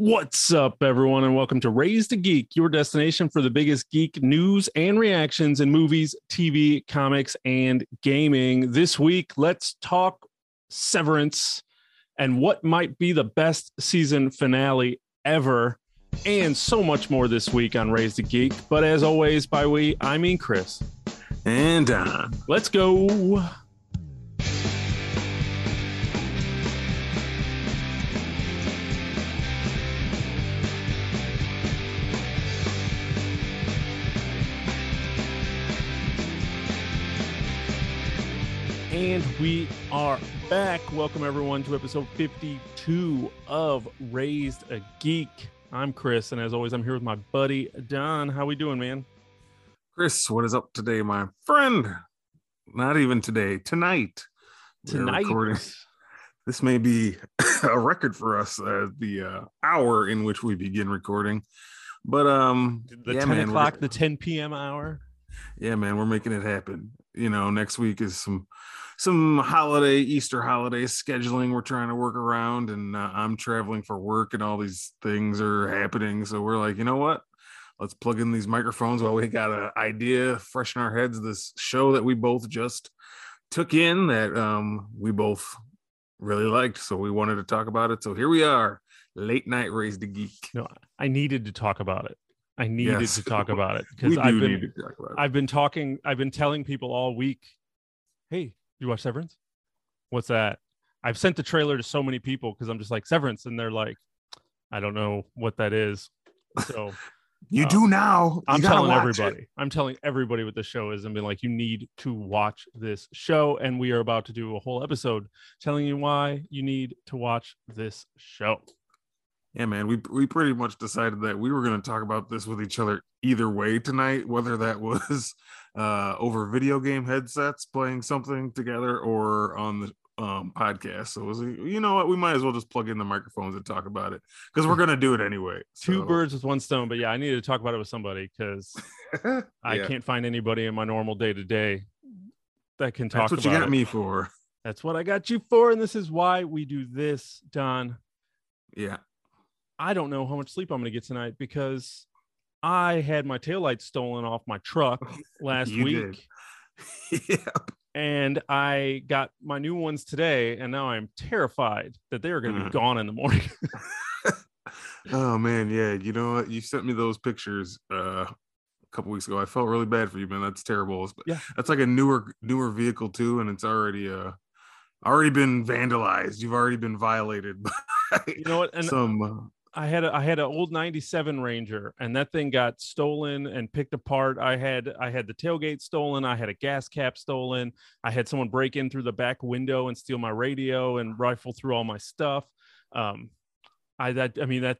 What's up, everyone, and welcome to Raised to Geek, your destination for the biggest geek news and reactions in movies, TV, comics, and gaming. This week, let's talk Severance and what might be the best season finale ever, and so much more this week on Raised to Geek. But as always, by we, I mean Chris. And Don. Let's go. We are back. Welcome, everyone, to episode 52 of Raised a Geek. I'm Chris, and as always, I'm here with my buddy Don. How we doing, man? Chris, what is up today, my friend? Not even today, tonight. Tonight, This may be a record for us, uh, the uh, hour in which we begin recording. But um, the yeah, 10 man, o'clock, the 10 p.m. hour. yeah, man, we're making it happen. You know, next week is some some holiday, Easter holiday scheduling we're trying to work around, and uh, I'm traveling for work, and all these things are happening. So we're like, you know what? Let's plug in these microphones while we got an idea fresh in our heads. This show that we both just took in that um, we both really liked, so we wanted to talk about it. So here we are, late night raised to geek. No, I needed to talk about it. I needed Yes. to talk about it because I've been to talk about it. I've been talking, I've been telling people all week, hey, you watch Severance? What's that? I've sent the trailer to so many people because I'm just like Severance, and they're like, I don't know what that is. So you um, do now. You I'm telling everybody. it. I'm telling everybody what the show is and being like, you need to watch this show. And we are about to do a whole episode telling you why you need to watch this show. Yeah, man, we we pretty much decided that we were going to talk about this with each other either way tonight, whether that was uh, over video game headsets playing something together or on the um, podcast. So it was, you know what, we might as well just plug in the microphones and talk about it because we're going to do it anyway. Two birds with one stone. But yeah, I needed to talk about it with somebody because I can't find anybody in my normal day to day that can talk That's what you got it. me for. That's what I got you for. And this is why we do this, Don. Yeah. I don't know how much sleep I'm going to get tonight because I had my taillights stolen off my truck last week yeah. and I got my new ones today and now I'm terrified that they are going to be Mm. gone in the morning. Oh man, yeah. You know what? You sent me those pictures uh, a couple weeks ago. I felt really bad for you, man. That's terrible. It's- Yeah. that's like a newer newer vehicle too, and it's already uh already been vandalized. You've already been violated by you know what? And some. I had a, I had an old 97 Ranger and that thing got stolen and picked apart. I had I had the tailgate stolen, I had a gas cap stolen. I had someone break in through the back window and steal my radio and rifle through all my stuff. Um I that I mean that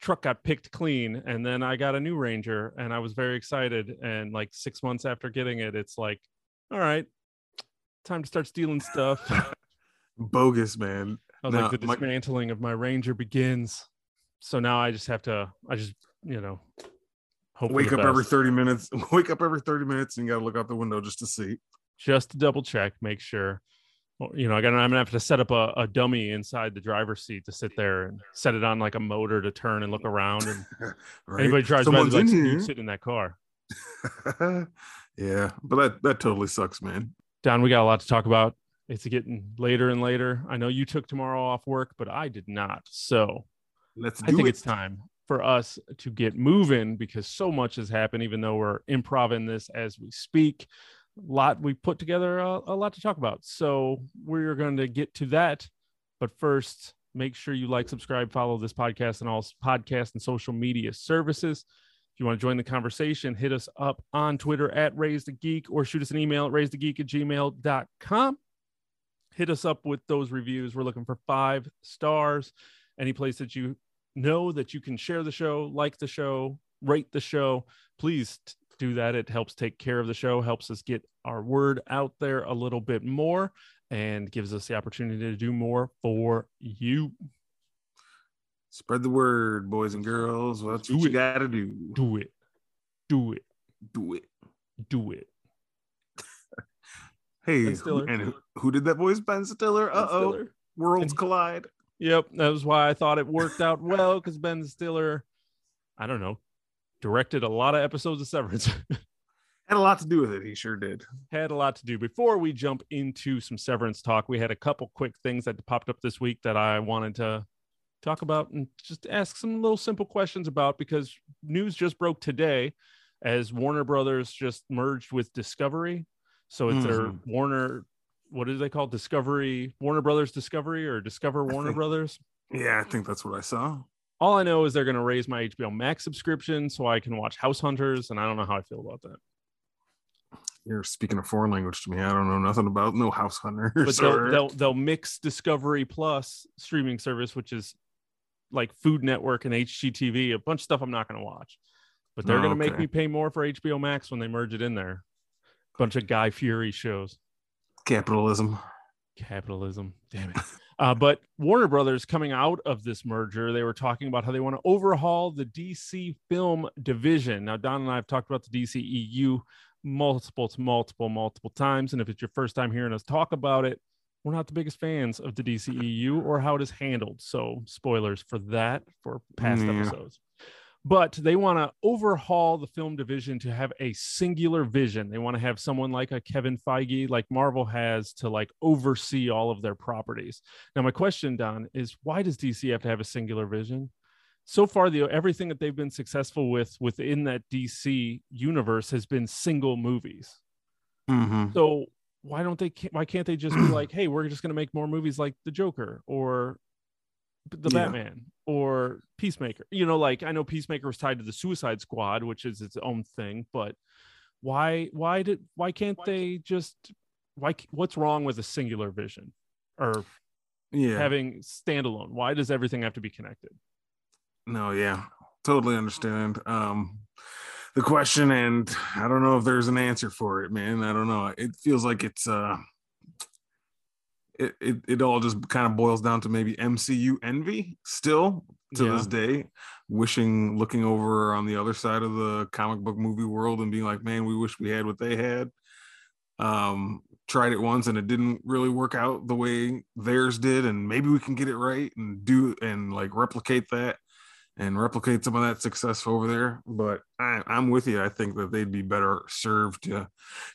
truck got picked clean and then I got a new Ranger and I was very excited and like 6 months after getting it it's like all right time to start stealing stuff. bogus, man. I was No, like, the my- dismantling of my Ranger begins. So now I just have to, I just, you know, hope Wake up every thirty minutes. Wake up every thirty minutes, and you got to look out the window just to see. just to double check, make sure. You know, I got. I'm gonna have to set up a, a dummy inside the driver's seat to sit there and set it on like a motor to turn and look around. And Right? anybody drives Someone's by, like. "You sitting in that car." yeah, but that that totally sucks, man. Don, we got a lot to talk about. It's getting later and later. I know you took tomorrow off work, but I did not. So Let's do I think it. it's time for us to get moving because so much has happened, even though we're improvising this as we speak. A lot we put together a, a lot to talk about. So we're going to get to that. But first, make sure you like, subscribe, follow this podcast and all podcast and social media services. If you want to join the conversation, hit us up on Twitter at Raise the Geek or shoot us an email at raisethegeek at gmail.com. Hit us up with those reviews. We're looking for five stars. Any place that you know that you can share the show, like the show, rate the show, please t- do that. It helps take care of the show, helps us get our word out there a little bit more, and gives us the opportunity to do more for you. Spread the word, boys and girls. That's Do what you got to do. Do it. Do it. Do it. Do it. Hey, Ben Stiller. and who, who did that voice? Ben Stiller. Uh oh, worlds And- collide. Yep, that was why I thought it worked out well because Ben Stiller, I don't know, directed a lot of episodes of Severance. Had a lot to do with it. He sure did. had a lot to do. Before we jump into some Severance talk, we had a couple quick things that popped up this week that I wanted to talk about and just ask some little simple questions about because news just broke today as Warner Brothers just merged with Discovery. So it's their Mhm. Warner, what do they call it? Discovery, Warner Brothers Discovery or Discover Warner think- Brothers? Yeah, I think that's what I saw. All I know is they're going to raise my HBO Max subscription so I can watch House Hunters, and I don't know how I feel about that. You're speaking a foreign language to me. I don't know nothing about no house hunters. But they'll, or- they'll they'll mix Discovery Plus streaming service, which is like Food Network and HGTV, a bunch of stuff I'm not going to watch. But they're Oh, going to make me pay more for HBO Max when they merge it in there. Bunch of Guy Fieri shows. Capitalism. Capitalism, damn it. Uh, but Warner Brothers coming out of this merger, they were talking about how they want to overhaul the DC film division. Now, Don and I have talked about the DCEU multiple, multiple, multiple times. And if it's your first time hearing us talk about it, we're not the biggest fans of the DCEU or how it is handled. So, spoilers for that for past Yeah. episodes. But they want to overhaul the film division to have a singular vision. They want to have someone like a Kevin Feige, like Marvel has, to like oversee all of their properties. Now, my question, Don, is why does DC have to have a singular vision? So far, the everything that they've been successful with within that DC universe has been single movies. Mhm. So why don't they? Why can't they just be like, hey, we're just going to make more movies like the Joker or the Yeah. Batman or Peacemaker? You know, like I know Peacemaker was tied to the Suicide Squad, which is its own thing, but why? Why did? Why can't they just? Why? What's wrong with a singular vision or Yeah. having standalone? Why does everything have to be connected? No, yeah, totally understand um, the question, and I don't know if there's an answer for it, man. I don't know. It feels like it's uh, it it, it all just kind of boils down to maybe MCU envy still to Yeah. this day, wishing, looking over on the other side of the comic book movie world and being like, man, we wish we had what they had. Um, tried it once and it didn't really work out the way theirs did, and maybe we can get it right and do and like replicate that and replicate some of that success over there. But I, I'm with you. I think that they'd be better served to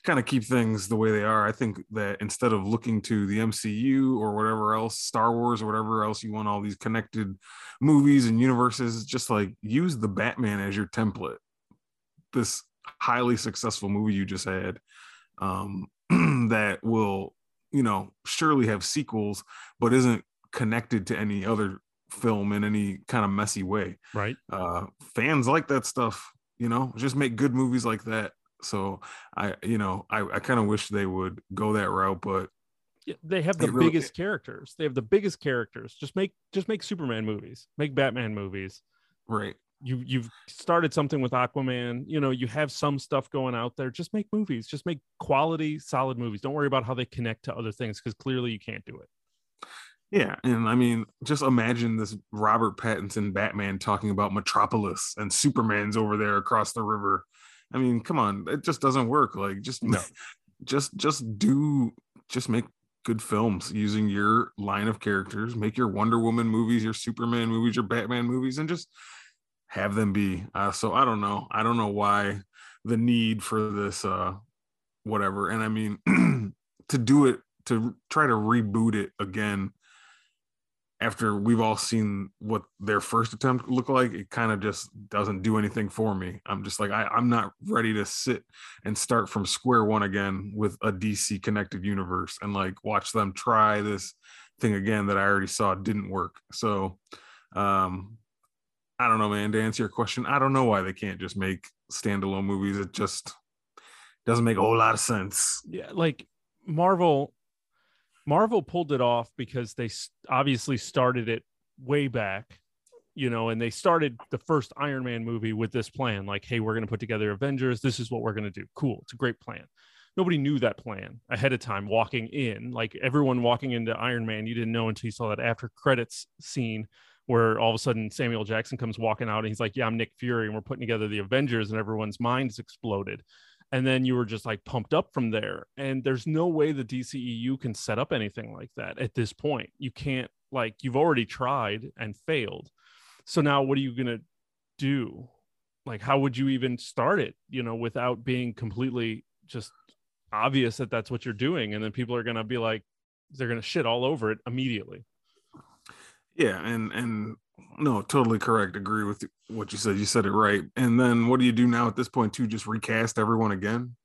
kind of keep things the way they are. I think that instead of looking to the MCU or whatever else, Star Wars or whatever else you want, all these connected movies and universes, just like use the Batman as your template. This highly successful movie you just had um, that will, you know, surely have sequels, but isn't connected to any other film in any kind of messy way. Right. Uh, fans like that stuff, you know, just make good movies like that. So I, you know, I, I kind of wish they would go that route, but Yeah, they have the really- biggest characters. They have the biggest characters. Just make just make Superman movies. Make Batman movies. right. You you've started something with Aquaman. You know, you have some stuff going out there. Just make movies. Just make quality, solid movies. Don't worry about how they connect to other things because clearly you can't do it. Yeah, and I mean, just imagine this Robert Pattinson Batman talking about Metropolis and Superman's over there across the river. I mean, come on, it just doesn't work. Like, just No. just just do just make good films using your line of characters. Make your Wonder Woman movies, your Superman movies, your Batman movies, and just have them be. Uh, so I don't know. I don't know why the need for this uh whatever. And I mean, to do it to try to reboot it again after we've all seen what their first attempt looked like, it kind of just doesn't do anything for me. I'm just like, I, I'm not ready to sit and start from square one again with a DC connected universe and like watch them try this thing again that I already saw didn't work. So, um, I don't know, man. To answer your question, I don't know why they can't just make standalone movies. It just doesn't make a whole lot of sense. Yeah, like Marvel Marvel pulled it off because they obviously started it way back, you know, and they started the first Iron Man movie with this plan like, hey, we're going to put together Avengers. This is what we're going to do. Cool. It's a great plan. Nobody knew that plan ahead of time walking in. Like everyone walking into Iron Man, you didn't know until you saw that after credits scene where all of a sudden Samuel Jackson comes walking out and he's like, Yeah, I'm Nick Fury, and we're putting together the Avengers, and everyone's minds exploded and then you were just like pumped up from there and there's no way the DCEU can set up anything like that at this point you can't Like you've already tried and failed. So now what are you going to do? Like how would you even start it, you know, without being completely just obvious that that's what you're doing and then people are going to be like they're going to shit all over it immediately. Yeah, and and no, totally correct. Agree with what you said. You said it right. And then what do you do now at this point to just recast everyone again?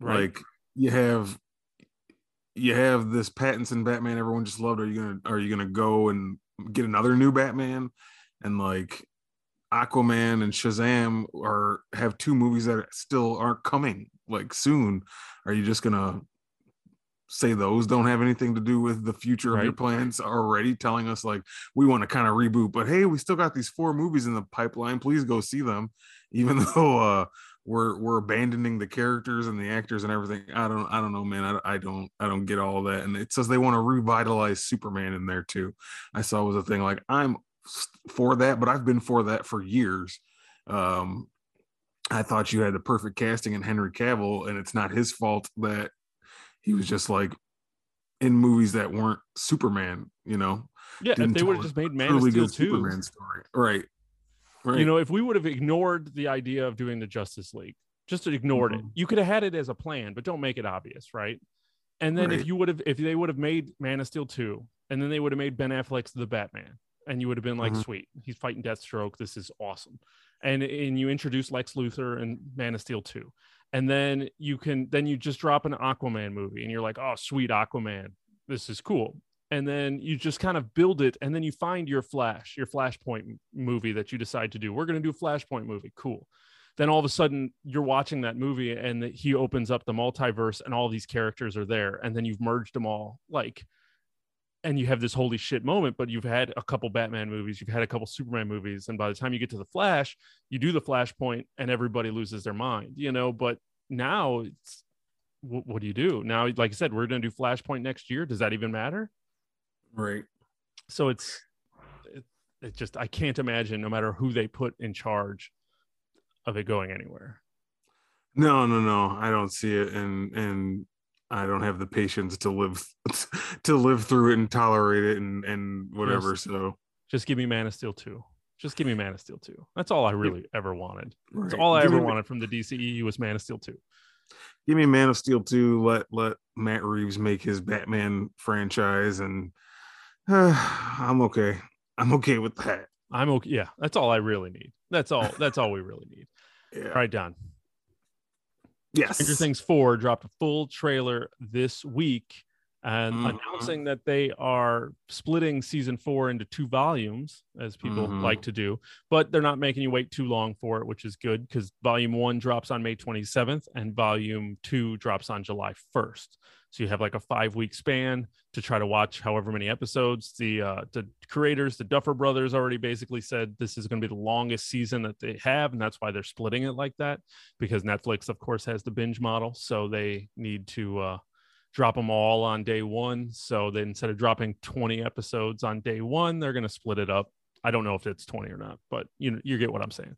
Right. Like you have you have this Pattinson Batman everyone just loved. Are you gonna are you gonna go and get another new Batman? And like Aquaman and Shazam are have two movies that still aren't coming like soon. Are you just gonna say those don't have anything to do with the future right. of your plans already telling us like we want to kind of reboot but hey we still got these four movies in the pipeline please go see them. Even though uh we're we're abandoning the characters and the actors and everything i don't i don't know man i, I don't i don't get all that. And it says they want to revitalize superman in there too. I saw was a thing like i'm for that but i've been for that for years. Um I thought you had the perfect casting in Henry Cavill, and it's not his fault that he was just like in movies that weren't Superman, you know. Yeah, if they would have just made Man of Steel 2. Superman story. Right. Right. You know, if we would have ignored the idea of doing the Justice League, just ignored mm-hmm. it, you could have had it as a plan, but don't make it obvious, right? And then right. if you would have, if they would have made Man of Steel 2, and then they would have made Ben Affleck's the Batman, and you would have been like, mm-hmm. sweet, he's fighting Deathstroke. This is awesome. And and you introduce Lex Luthor and Man of Steel 2 and then you can then you just drop an aquaman movie and you're like oh sweet aquaman this is cool. And then you just kind of build it and then you find your flash your flashpoint movie that you decide to do. We're going to do a flashpoint movie. Cool. Then all of a sudden you're watching that movie and he opens up the multiverse and all these characters are there and then you've merged them all like and you have this holy shit moment but you've had a couple batman movies you've had a couple superman movies and by the time you get to the flash you do the flashpoint and everybody loses their mind you know? But now it's what, what do you do? Now like i said we're going to do flashpoint next year. Does that even matter? Right. So it's it, it just i can't imagine no matter who they put in charge of it going anywhere. No no no. I don't see it and and I don't have the patience to live to live through it and tolerate it and and whatever. So just give me Man of Steel two. Just give me Man of Steel two. That's all I really ever wanted. Right. That's all I give ever me, wanted from the DCEU was Man of Steel two. Give me Man of Steel two. Let let Matt Reeves make his Batman franchise, and uh, I'm okay. I'm okay with that. I'm okay. Yeah, that's all I really need. That's all. That's all we really need. Yeah. All right, Don. Yes. Stranger Things 4 dropped a full trailer this week and mm-hmm. announcing that they are splitting season four into two volumes, as people mm-hmm. like to do, but they're not making you wait too long for it, which is good because volume one drops on May 27th and volume two drops on July 1st. So you have like a five week span to try to watch however many episodes. The uh, the creators, the Duffer Brothers, already basically said this is going to be the longest season that they have, and that's why they're splitting it like that because Netflix, of course, has the binge model, so they need to uh, drop them all on day one. So then instead of dropping 20 episodes on day one, they're going to split it up. I don't know if it's 20 or not, but you you get what I'm saying.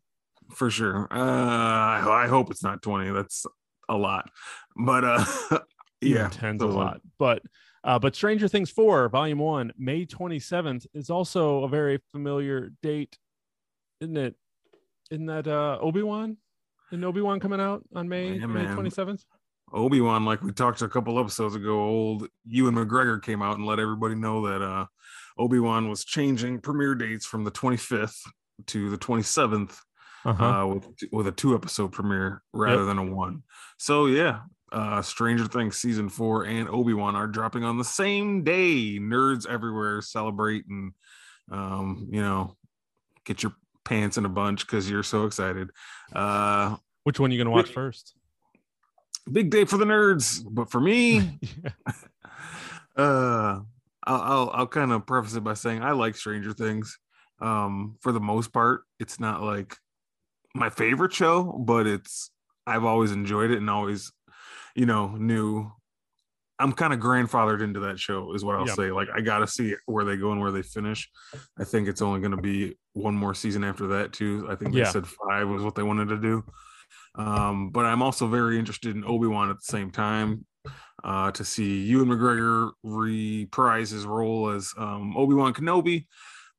For sure. Uh, I hope it's not 20. That's a lot. But uh yeah, tens a lot. But uh, but Stranger Things 4, Volume 1, May 27th is also a very familiar date, isn't it? Isn't that uh, Obi-Wan? Isn't Obi-Wan coming out on May, yeah, May 27th? Obi Wan, like we talked a couple episodes ago, old Ewan McGregor came out and let everybody know that uh, Obi Wan was changing premiere dates from the 25th to the 27th uh-huh. uh, with with a two episode premiere rather yep. than a one. So yeah, uh, Stranger Things season four and Obi Wan are dropping on the same day. Nerds everywhere celebrate and um, you know get your pants in a bunch because you're so excited. Uh, Which one are you gonna watch first? Big day for the nerds, but for me, uh, I'll I'll, I'll kind of preface it by saying I like Stranger Things. Um, for the most part, it's not like my favorite show, but it's I've always enjoyed it and always, you know, knew I'm kind of grandfathered into that show, is what I'll yep. say. Like, I got to see where they go and where they finish. I think it's only going to be one more season after that, too. I think they yeah. said five was what they wanted to do. Um, but I'm also very interested in Obi Wan at the same time. uh, to see Ewan McGregor reprise his role as um, Obi Wan Kenobi.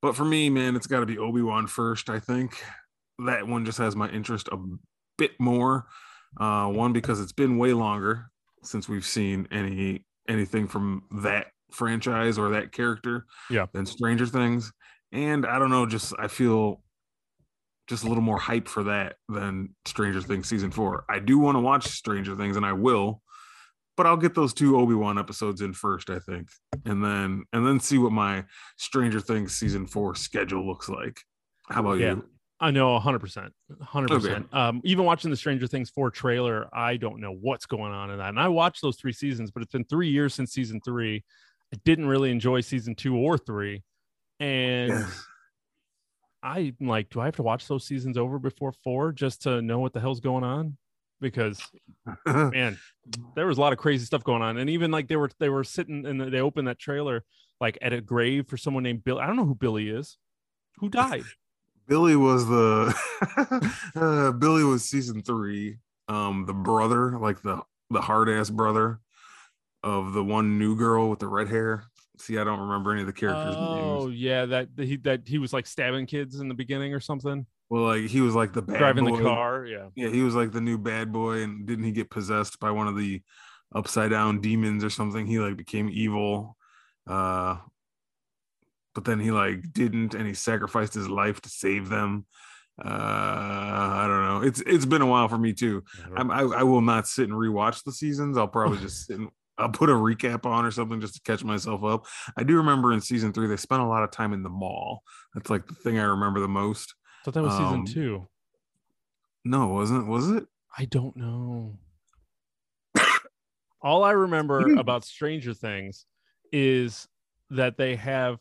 But for me, man, it's got to be Obi Wan first. I think that one just has my interest a bit more. Uh, one because it's been way longer since we've seen any anything from that franchise or that character Yeah. than Stranger Things. And I don't know, just I feel just a little more hype for that than Stranger Things season four. I do want to watch Stranger Things and I will, but I'll get those two Obi-Wan episodes in first, I think. And then and then see what my Stranger Things season four schedule looks like. How about Yeah. you? I know 100%. 100%. Um, even watching the Stranger Things 4 trailer, I don't know what's going on in that. And I watched those three seasons, but it's been three years since season three. I didn't really enjoy season two or three. And. I'm like, do I have to watch those seasons over before four just to know what the hell's going on? Because man, there was a lot of crazy stuff going on. And even like they were they were sitting and they opened that trailer like at a grave for someone named Bill. I don't know who Billy is. Who died? Billy was the uh, Billy was season three. Um, the brother, like the the hard ass brother of the one new girl with the red hair. See, I don't remember any of the characters' Oh names. yeah, that he that he was like stabbing kids in the beginning or something, Well, like he was like the bad driving boy. the car. Yeah, Yeah, he was like the new bad boy, and didn't he get possessed by one of the upside down demons or something? He like became evil. Uh but then he like didn't and he sacrificed his life to save them. Uh I don't know. It's it's been a while for me too. I'm, I I will not sit and rewatch the seasons. I'll probably just sit and I'll put a recap on or something just to catch myself up. I do remember in season three they spent a lot of time in the mall. That's like the thing I remember the most. thought that was um, season two. No, it wasn't was it? I don't know. All I remember about Stranger Things is that they have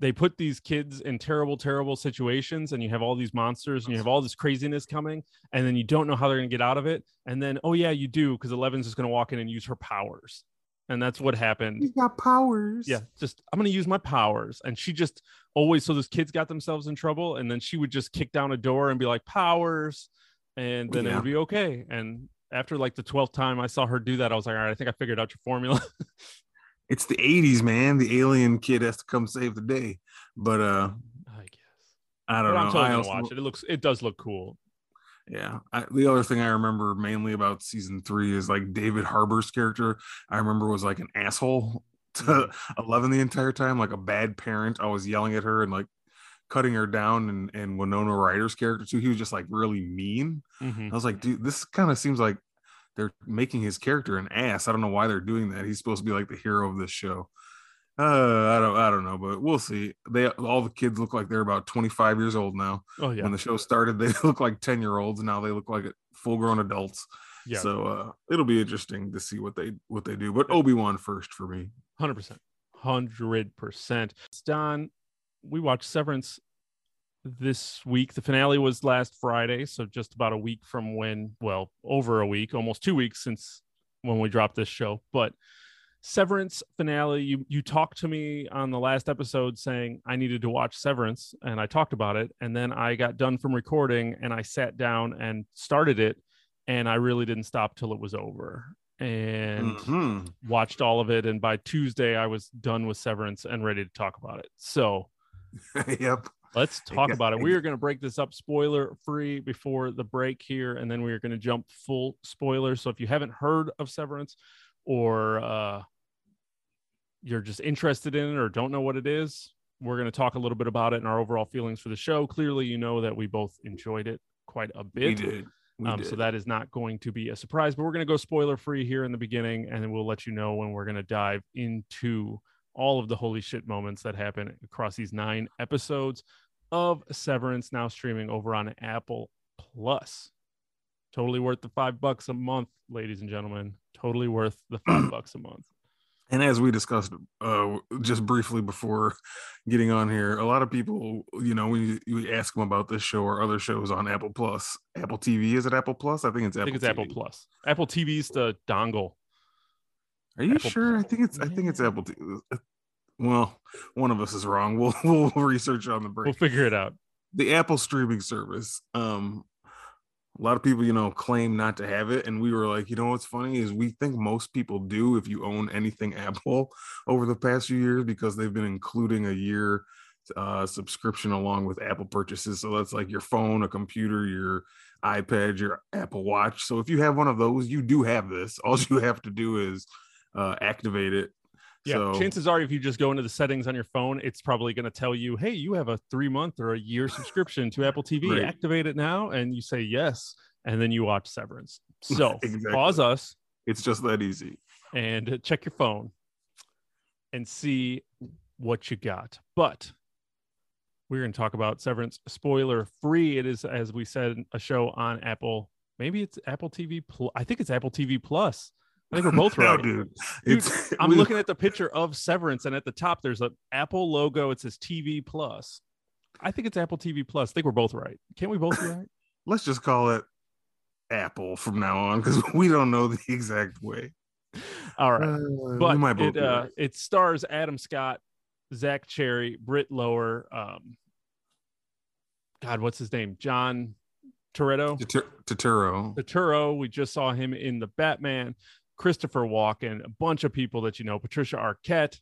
they put these kids in terrible, terrible situations, and you have all these monsters and you have all this craziness coming, and then you don't know how they're gonna get out of it. And then, oh yeah, you do, because Eleven's just gonna walk in and use her powers. And that's what happened. He's got powers. yeah just i'm gonna use my powers and she just always so those kids got themselves in trouble and then she would just kick down a door and be like powers and then it would be okay and after like the 12th time i saw her do that i was like all right i think i figured out your formula It's the 80s, man. The alien kid has to come save the day. But uh i guess I don't but i'm know. totally I gonna also- watch it it looks it does look cool Yeah. I, the other thing I remember mainly about season three is like David Harbour's character. I remember was like an asshole to Mm-hmm. Eleven the entire time, like a bad parent, always yelling at her and like cutting her down. And, and Winona Ryder's character too, he was just like really mean. Mhm. I was like, dude, this kind of seems like they're making his character an ass. I don't know why they're doing that. He's supposed to be like the hero of this show. Uh, I don't, I don't know, but we'll see. They all the kids look like they're about 25 years old now. oh yeah When the show started, they look like 10 year olds. Now they look like full grown adults. yeah So uh, it'll be interesting to see what they what they do. But Obi Wan first for me. 100% 100% don we watched severance this week. The finale was last friday so just about a week from when well over a week almost two weeks since when we dropped this show. But severance finale you you talked to me on the last episode saying i needed to watch severance and i talked about it. And then i got done from recording and i sat down and started it and i really didn't stop till it was over. And Mhm. watched all of it and by tuesday i was done with severance and ready to talk about it. So yep. Let's talk about it. We are going to break this up spoiler free before the break here and then we are going to jump full spoilers so if you haven't heard of severance or uh, you're just interested in it or don't know what it is we're going to talk a little bit about it and our overall feelings for the show. Clearly you know that we both enjoyed it quite a We bit. did. We um, did. so that is not going to be a surprise, but we're going to go spoiler free here in the beginning, and then we'll let you know when we're going to dive into all of the holy shit moments that happen across these nine episodes of Severance, now streaming over on Apple Plus. Totally worth the five bucks a month, ladies and gentlemen. Totally worth the five bucks a month. And as we discussed uh, just briefly before getting on here, a lot of people, you know, when you, you ask them about this show or other shows on Apple Plus, Apple TV, is it Apple Plus? I think it's Apple. I Apple. think it's Apple TV. Plus. Apple TV's the dongle. Are you Apple sure? I think it's. I think it's Apple TV. Well, one of us is wrong. We'll we'll research on the break. We'll figure it out. the Apple streaming service. Um, a lot of people, you know, claim not to have it. And we were like, you know, what's funny is we think most people do if you own anything Apple over the past few years because they've been including a year uh, subscription along with Apple purchases. So that's like your phone, a computer, your iPad, your Apple Watch. So if you have one of those, you do have this. All you have to do is uh, activate it. Yeah, so, chances are, if you just go into the settings on your phone, it's probably going to tell you, "Hey, you have a three month or a year subscription to Apple TV. Right. Activate it now." And you say yes, and then you watch Severance. So Exactly. pause us It's just that easy. and check your phone and see what you got. But we're going to talk about Severance spoiler free. It is, as we said, a show on Apple. Maybe it's Apple TV. Plus. I think it's Apple TV Plus. I think we're both No, right. dude. Dude, It's I'm we- looking at the picture of Severance, and at the top there's an Apple logo. It says TV Plus. I think it's Apple TV Plus. I think we're both right. Can't we both be right? Let's just call it Apple from now on because we don't know the exact way. All right. Uh, but it uh, it stars Adam Scott, Zach Cherry, Britt Lower, um, God, what's his name? John Toretto. Turturro. Turturro. We just saw him in the Batman. Christopher Walken, a bunch of people that you know, Patricia Arquette,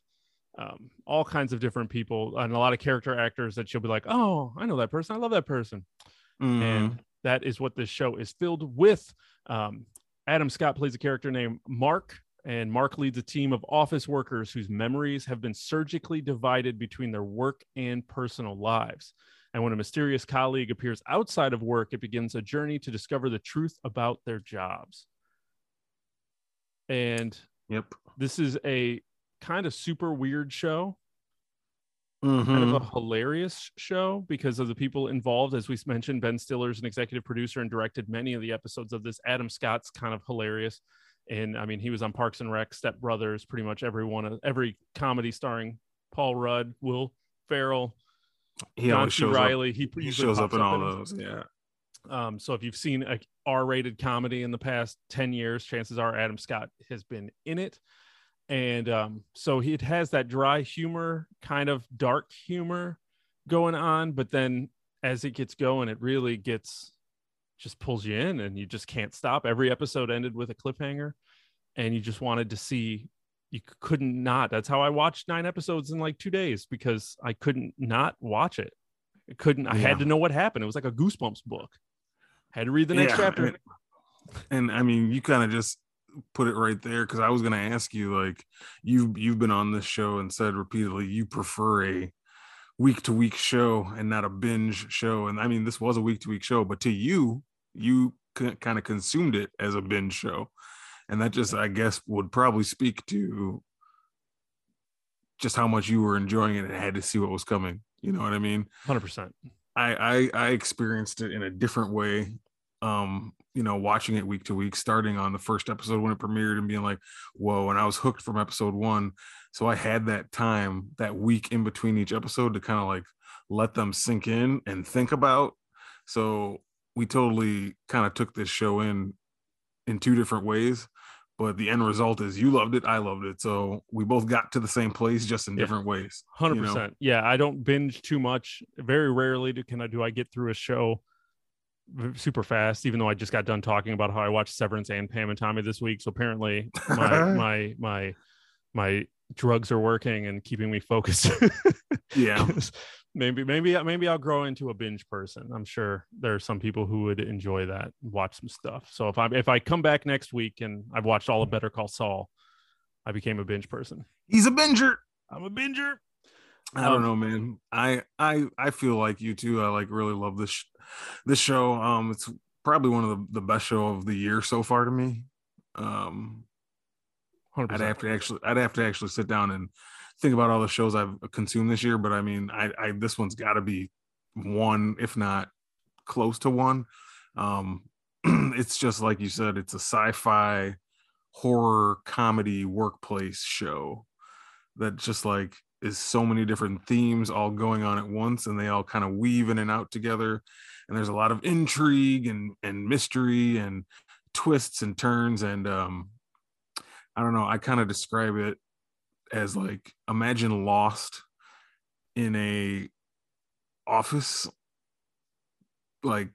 um, all kinds of different people, and a lot of character actors that you'll be like, oh, I know that person. I love that person. Mhm. And that is what this show is filled with. Um, Adam Scott plays a character named Mark, and Mark leads a team of office workers whose memories have been surgically divided between their work and personal lives. And when a mysterious colleague appears outside of work, it begins a journey to discover the truth about their jobs. And Yep. this is a kind of super weird show mm-hmm. kind of a hilarious show because of the people involved. As we mentioned, Ben Stiller's an executive producer and directed many of the episodes of this. Adam Scott's kind of hilarious. And I mean, he was on Parks and Rec, Step Brothers, pretty much every one of every comedy starring Paul Rudd, Will Ferrell, He John C. shows up. Reilly. He, He shows up in all it. those. Yeah. Um, so if you've seen a R-rated comedy in the past 10 years, chances are Adam Scott has been in it. And um, so it has that dry humor, kind of dark humor going on, but then as it gets going, it really gets just pulls you in and you just can't stop. Every episode ended with a cliffhanger and you just wanted to see you couldn't not. That's how I watched nine episodes in like two days because I couldn't not watch it. I couldn't, I Yeah. had to know what happened. It was like a goosebumps book. Had to read the next Yeah, chapter. And, and I mean, you kind of just put it right there because I was going to ask you, like, you've you've been on this show and said repeatedly you prefer a week to week show and not a binge show. And I mean, this was a week to week show, but to you, you kind of consumed it as a binge show, and that just, I guess, would probably speak to just how much you were enjoying it and had to see what was coming. You know what I mean? 100%. I, I I experienced it in a different way. Um, you know, watching it week to week, starting on the first episode when it premiered and being like, whoa, and I was hooked from episode one. So I had that time, that week in between each episode to kind of like let them sink in and think about. So we totally kind of took this show in in two different ways. But the end result is you loved it, I loved it. So we both got to the same place just in Yeah. different ways. Hundred you know? Yeah, I don't binge too much. Very rarely do can I do I get through a show super fast. Even though I just got done talking about how I watched Severance and Pam and Tommy this week, so apparently my my my my drugs are working and keeping me focused. Yeah. maybe maybe maybe I'll grow into a binge person. I'm sure there are some people who would enjoy that, watch some stuff. So if I if I come back next week and I've watched all of Better Call Saul, I became a binge person. He's a binger. I'm a binger. I don't Um, know, man. I I I feel like you too. I like really love this sh- this show. Um, it's probably one of the, the best show of the year so far to me. Um, Hundred I'd have to actually I'd have to actually sit down and think about all the shows I've consumed this year. But I mean, I, I this one's got to be one, if not close to one. Um, it's just like you said, it's a sci-fi horror comedy workplace show that just like is so many different themes all going on at once and they all kind of weave in and out together and there's a lot of intrigue and and mystery and twists and turns and um i don't know i kind of describe it as like imagine lost in a office like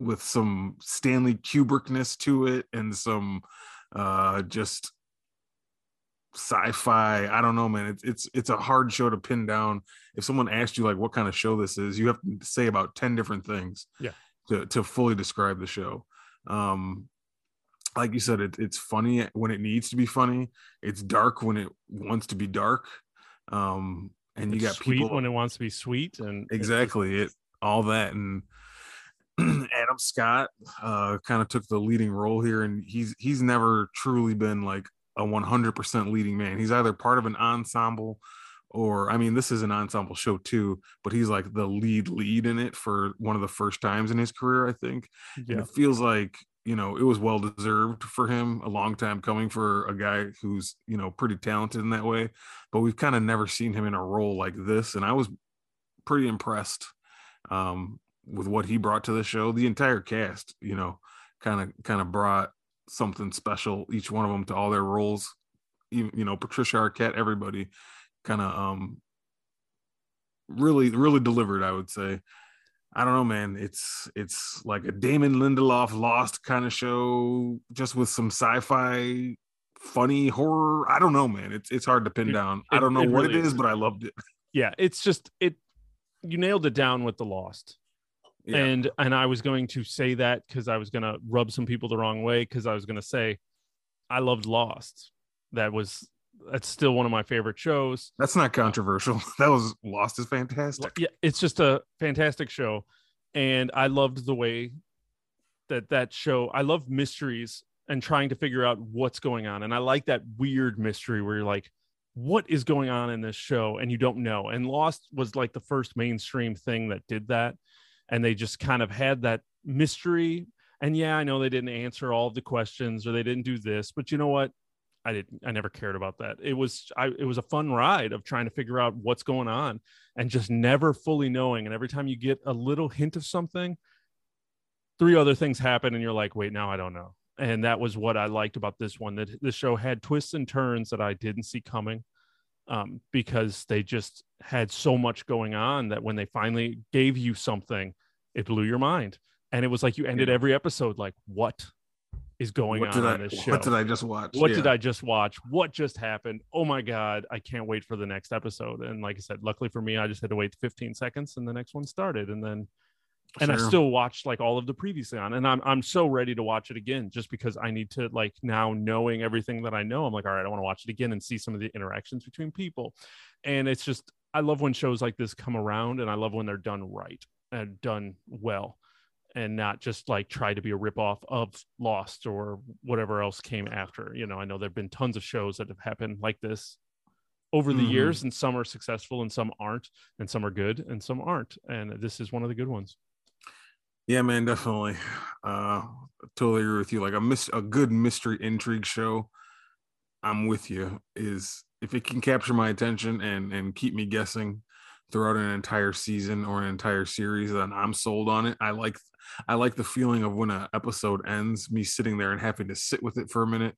with some Stanley Kubrickness to it and some uh just sci-fi. I don't know, man. It's it's it's a hard show to pin down. If someone asked you like what kind of show this is, you have to say about 10 different things Yeah. to to fully describe the show. Um like you said, it, it's funny when it needs to be funny. It's dark when it wants to be dark. Um and you It's got sweet people when it wants to be sweet, and exactly it all that and adam scott uh kind of took the leading role here and he's he's never truly been like a 100% leading man he's either part of an ensemble or i mean this is an ensemble show too but he's like the lead lead in it for one of the first times in his career i think and it feels like you know it was well deserved for him a long time coming for a guy who's you know pretty talented in that way but we've kind of never seen him in a role like this and i was pretty impressed um with what he brought to the show. The entire cast you know kind of kind of brought something special each one of them to all their roles. Even you know patricia arquette everybody kind of um really really delivered i would say I don't know, man. It's it's like a Damon Lindelof Lost kind of show, just with some sci-fi, funny horror. I don't know, man. It's it's hard to pin It- down. I don't know it what really it is, is. but I loved it. yeah. It's just it. You nailed it down with the Lost. Yeah. and and I was going to say that because I was going to rub some people the wrong way because I was going to say I loved Lost. That was that's still one of my favorite shows. That's not controversial. That was Lost is fantastic. Yeah, it's just a fantastic show, and I loved the way that that show. I love mysteries and trying to figure out what's going on, and I like that weird mystery where you're like, "What is going on in this show?" and you don't know. And Lost was like the first mainstream thing that did that, and they just kind of had that mystery. And yeah, I know they didn't answer all of the questions or they didn't do this, but you know what? I didn't. I never cared about that. It was. I. It was a fun ride of trying to figure out what's going on and just never fully knowing. And every time you get a little hint of something, three other things happen, and you're like, wait, now I don't know. And that was what I liked about this one. That the show had twists and turns that I didn't see coming, um, because they just had so much going on that when they finally gave you something, it blew your mind. And it was like you ended every episode like, what is going what on I on this show? what did I just watch? what Yeah. did I just watch? What just happened? Oh my god, I can't wait for the next episode. And like I said, luckily for me, I just had to wait 15 seconds and the next one started. And then and I still watched like all of the previously on. And I'm I'm so ready to watch it again just because I need to like now knowing everything that I know. I'm like, all right, I want to watch it again and see some of the interactions between people. And it's just I love when shows like this come around and I love when they're done right and done well and not just like try to be a ripoff of Lost or whatever else came after. You know, I know there've been tons of shows that have happened like this over the Mhm. years, and some are successful and some aren't, and some are good and some aren't. And this is one of the good ones. Yeah, man, definitely. Uh totally agree with you. Like a mis- a good mystery intrigue show, I'm with you. Is if it can capture my attention and and keep me guessing throughout an entire season or an entire series, then I'm sold on it. I like I like the feeling of when an episode ends, me sitting there and having to sit with it for a minute,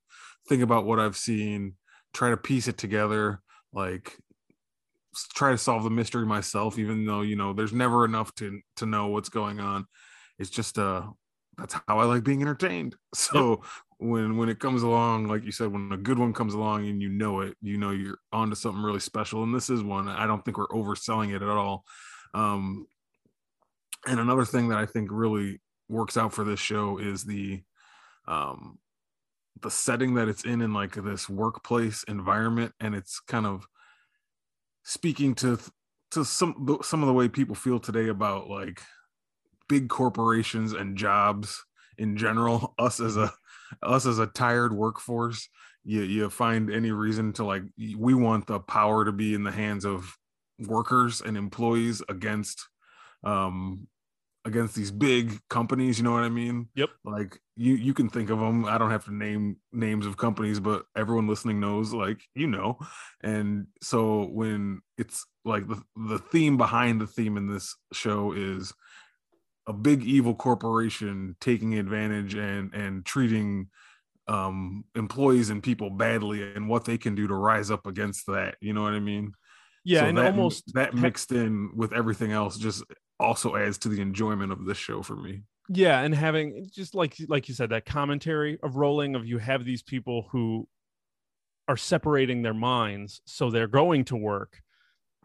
think about what I've seen, try to piece it together, like try to solve the mystery myself, even though you know there's never enough to to know what's going on. It's just uh that's how I like being entertained. So when when it comes along, like you said, when a good one comes along and you know it, you know you're onto something really special. And this is one. I don't think we're overselling it at all. Um, and another thing that I think really works out for this show is the um the setting that it's in in like this workplace environment and it's kind of speaking to to some some of the way people feel today about like big corporations and jobs in general us as a us as a tired workforce you you find any reason to like we want the power to be in the hands of workers and employees against um against these big companies you know what i mean? Yep. like you you can think of them i don't have to name names of companies but everyone listening knows like you know. And so when it's like the, the theme behind the theme in this show is a big evil corporation taking advantage and and treating um employees and people badly and what they can do to rise up against that you know what i mean? Yeah, So and that, almost that mixed in with everything else just also adds to the enjoyment of this show for me yeah and having just like like you said that commentary of rolling of you have these people who are separating their minds so they're going to work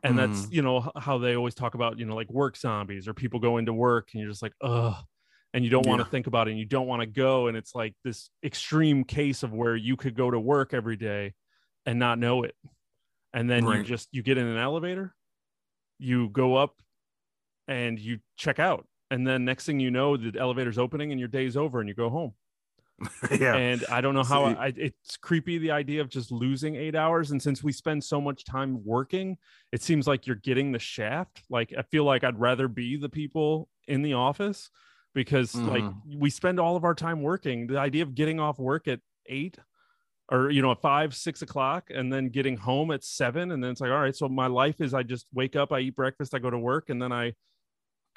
and that's Mhm. you know how they always talk about you know like work zombies or people go into work and you're just like ugh and you don't want to Yeah. think about it and you don't want to go and it's like this extreme case of where you could go to work every day and not know it and then you just you get in an elevator you go up and you check out. And then next thing you know the elevator's opening and your day's over and you go home. Yeah. and i don't know how I, it's creepy the idea of just losing eight hours. And since we spend so much time working it seems like you're getting the shaft. Like i feel like i'd rather be the people in the office because like Mm-hmm. we spend all of our time working. The idea of getting off work at eight or you know at five six o'clock and then getting home at seven. And then it's like all right so my life is i just wake up i eat breakfast i go to work and then i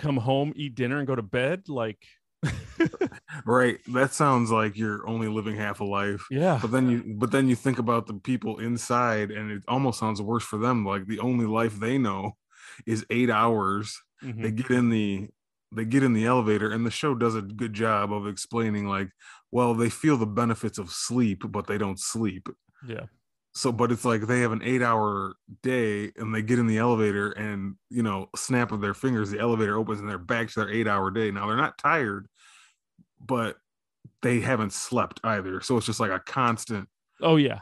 come home eat dinner and go to bed like right. That sounds like you're only living half a life. yeah But then you but then you think about the people inside and it almost sounds worse for them. Like the only life they know is eight hours. Mhm. They get in the they get in the elevator and the show does a good job of explaining like, well, they feel the benefits of sleep, but they don't sleep. yeah so but it's like they have an eight hour day and they get in the elevator and you know snap of their fingers the elevator opens and they're back to their eight hour day. Now they're not tired but they haven't slept either. So it's just like a constant oh yeah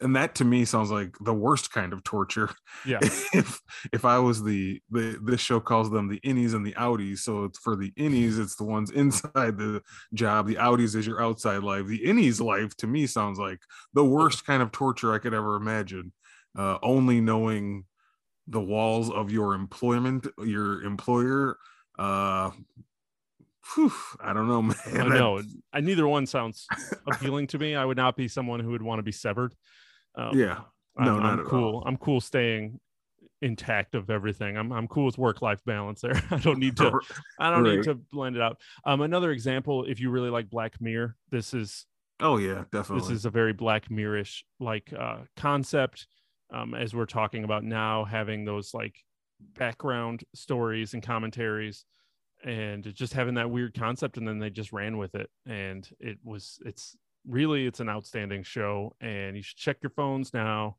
and that to me sounds like the worst kind of torture yeah if if i was the the this show calls them the innies and the outies so it's for the innies it's the ones inside the job the outies is your outside life the innies life to me sounds like the worst kind of torture i could ever imagine uh only knowing the walls of your employment your employer uh whew, i don't know man I know. I neither one sounds appealing to me. I would not be someone who would want to be severed. Um, yeah I'm, no, I'm not at cool. all. I'm cool staying intact of everything. I'm I'm cool with work life balance there. I don't need to. I don't need to blend it out. Um, another example, if you really like Black Mirror, this is oh yeah definitely this is a very Black Mirrorish like uh, concept. Um, as we're talking about now, having those like background stories and commentaries and just having that weird concept and then they just ran with it and it was it's really it's an outstanding show and you should check your phones now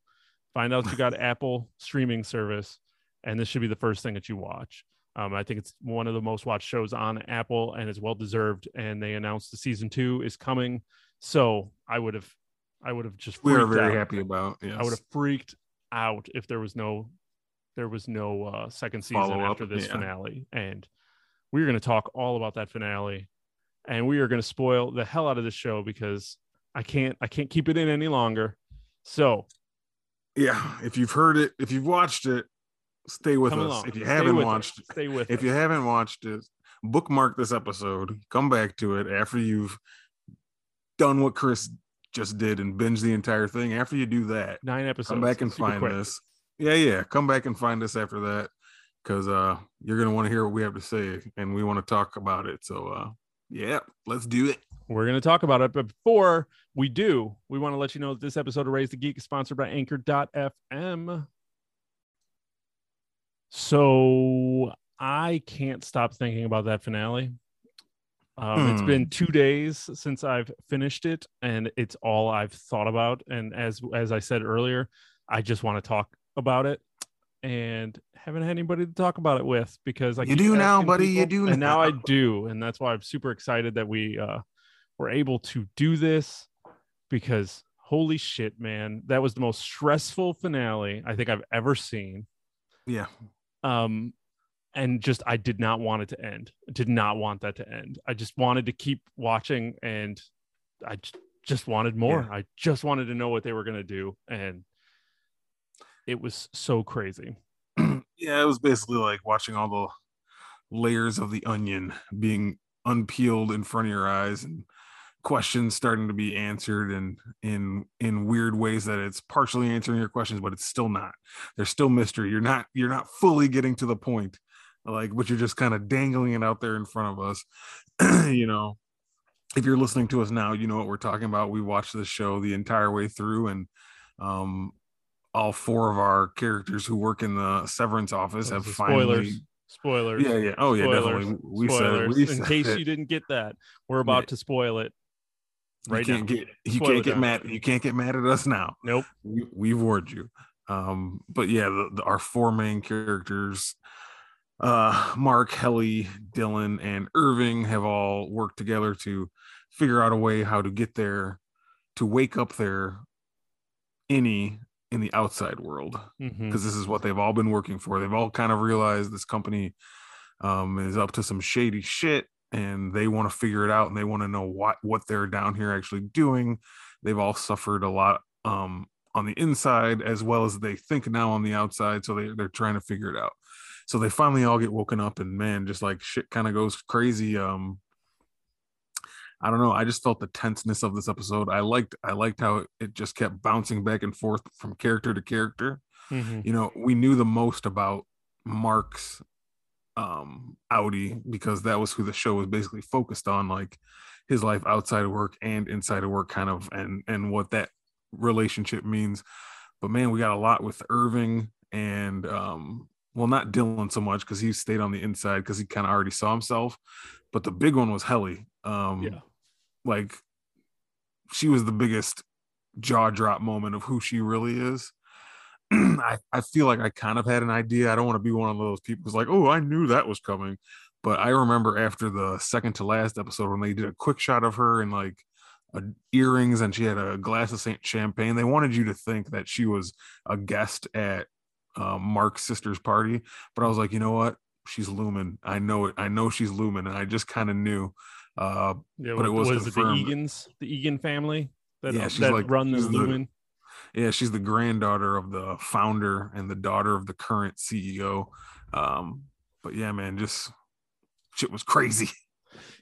find out you got apple streaming service and this should be the first thing that you watch um, i think it's one of the most watched shows on apple and it's well deserved and they announced the season two is coming so i would have i would have just we are very out. happy about yes. I would have freaked out if there was no there was no uh second season Follow-up, after this yeah. finale. And we're gonna talk all about that finale. And we are gonna spoil the hell out of this show because I can't I can't keep it in any longer. So yeah if you've heard it if you've watched it stay with us along. if you Stay haven't watched us. stay with if us. you haven't watched it bookmark this episode come back to it after you've done what chris just did and binge the entire thing after you do that nine episodes. come back and super find quick. this yeah yeah come back and find us after that because uh you're gonna want to hear what we have to say and we want to talk about it so uh yeah let's do it We're going to talk about it. But before we do, we want to let you know that this episode of Raise the Geek is sponsored by Anchor.fm. So I can't stop thinking about that finale. Um, It's Hmm. been two days since I've finished it, and it's all I've thought about. And as as I said earlier, I just want to talk about it, and haven't had anybody to talk about it with because I You do now, buddy, you do and now I do, and that's why I'm super excited that we uh, were able to do this because holy shit, man, that was the most stressful finale I think I've ever seen. Yeah. Um and just i did not want it to end. Did not want that to end. I just wanted to keep watching and i j- just wanted more. I just wanted to know what they were going to do and it was so crazy. Yeah, it was basically like watching all the layers of the onion being unpeeled in front of your eyes and questions starting to be answered and in in weird ways that it's partially answering your questions but it's still not. There's still mystery. You're not you're not fully getting to the point like but you're just kind of dangling it out there in front of us. You know if you're listening to us now you know what we're talking about. We watched this show the entire way through and um all four of our characters who work in the severance office have Those finally spoilers Spoilers. Yeah, yeah. Oh, yeah, Spoilers. definitely. We Spoilers. said we In case it. you didn't get that, we're about Yeah. to spoil it. Right you can't now. get you can't get time. mad you can't get mad at us now. Nope. We, we've warned you. Um, but yeah, the, the, our four main characters, uh, Mark, Helly, Dylan, and Irving have all worked together to figure out a way how to get there, to wake up their innie in the outside world because this is what they've all been working for. They've all kind of realized this company um, is up to some shady shit, and they want to figure it out, and they want to know what what they're down here actually doing. They've all suffered a lot um, on the inside as well as they think now on the outside, so they they're trying to figure it out. So they finally all get woken up, and man, just like shit kind of goes crazy. Um, I don't know. I just felt the tenseness of this episode. I liked I liked how it, just kept bouncing back and forth from character to character Mhm. you know we knew the most about mark's um outie because that was who the show was basically focused on like his life outside of work and inside of work kind of and and what that relationship means but man we got a lot with irving and um well not dylan so much because he stayed on the inside because he kind of already saw himself but the big one was helly um Yeah. Like she was the biggest jaw drop moment of who she really is I, I feel like I kind of had an idea. I don't want to be one of those people who's like, oh, I knew that was coming. But I remember after the second to last episode when they did a quick shot of her and like a, earrings and she had a glass of Saint Champagne, they wanted you to think that she was a guest at um, Mark's sister's party. But I was like, you know what? She's Lumon. I know it. I know she's Lumon. And I just kind of knew. Uh, Yeah, but it was it the. Eagans, the Eagan family that, Yeah, she's that like- run the she's the- Lumon. yeah she's the granddaughter of the founder and the daughter of the current ceo um but yeah man just shit was crazy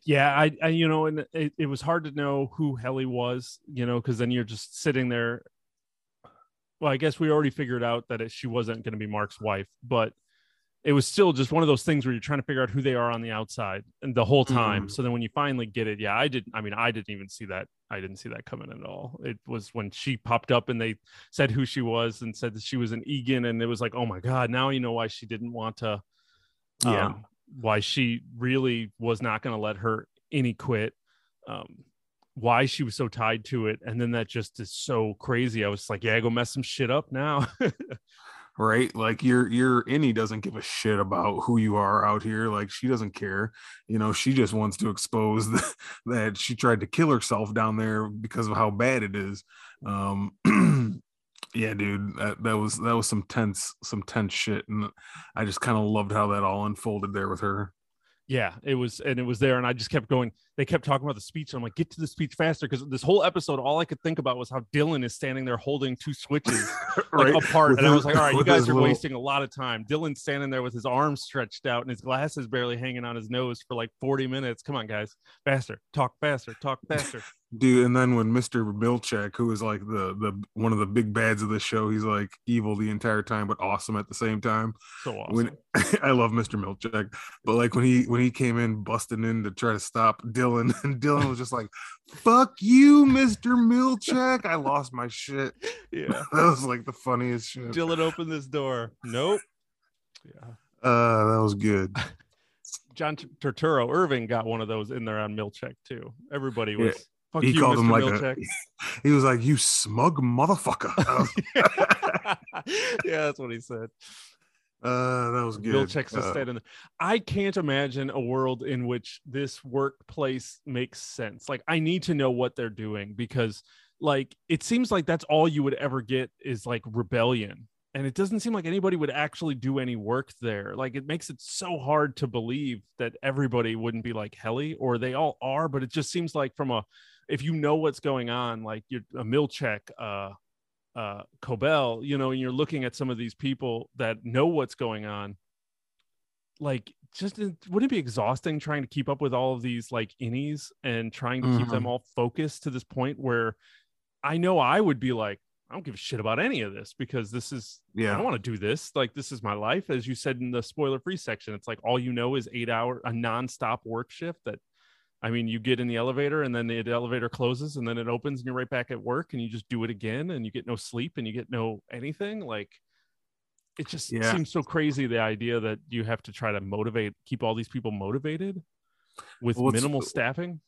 Yeah, I, I you know, and it, it was hard to know who Helly was, you know, because then you're just sitting there. Well, I guess we already figured out that it, she wasn't going to be Mark's wife, but it was still just one of those things where you're trying to figure out who they are on the outside and the whole time. Mhm. So then when you finally get it, yeah, I didn't. I mean, I didn't even see that. I didn't see that coming at all. It was when she popped up and they said who she was and said that she was an Eagan, and it was like, oh my god, now you know why she didn't want to Yeah. um, why she really was not going to let her innie quit um, why she was so tied to it and then that just is so crazy i was like yeah go mess some shit up now right? Like your your innie doesn't give a shit about who you are out here. Like she doesn't care. You know she just wants to expose the, that she tried to kill herself down there because of how bad it is. Um yeah dude that, that was that was some tense some tense shit. And i just kind of loved how that all unfolded there with her yeah it was and it was there and i just kept going. They kept talking about the speech and i'm like get to the speech faster because this whole episode all i could think about was how dylan is standing there holding two switches like apart With and i was like all right you guys are little- wasting a lot of time. Dylan's standing there with his arms stretched out and his glasses barely hanging on his nose for like 40 minutes. Come on guys. Faster. Talk faster. Talk faster dude and then when mr milchick who is like the the one of the big bads of the show he's like evil the entire time but awesome at the same time so awesome when i love mr milchick but like when he when he came in busting in to try to stop dylan and dylan was just like fuck you mr milchick i lost my shit yeah that was like the funniest shit Dylan opened this door. Nope. Yeah. uh that was good John Turturro Irving got one of those in there on Milchick too. Everybody Yeah. Fuck he you, called Mr. him like Milchick. a he was like you smug motherfucker yeah, that's what he said. uh that was good Milchick's Uh, there. I can't imagine a world in which this workplace makes sense. Like, I need to know what they're doing because, like, it seems like that's all you would ever get is like rebellion. And it doesn't seem like anybody would actually do any work there. Like, it makes it so hard to believe that everybody wouldn't be like Helly, or they all are. But it just seems like, from a, if you know what's going on, like you're a Milchick, uh, uh Cobel, you know, and you're looking at some of these people that know what's going on, like just uh, wouldn't it be exhausting trying to keep up with all of these like innies and trying to keep them all focused to this point where I know I would be like, I don't give a shit about any of this because this is I yeah don't want to do this. Like this is my life. As you said in the spoiler free section, it's like all you know is eight hour a nonstop work shift that I mean, you get in the elevator and then the elevator closes and then it opens and you're right back at work and you just do it again and you get no sleep and you get no anything. Like it just Yeah. seems so crazy the idea that you have to try to motivate keep all these people motivated with it's- minimal staffing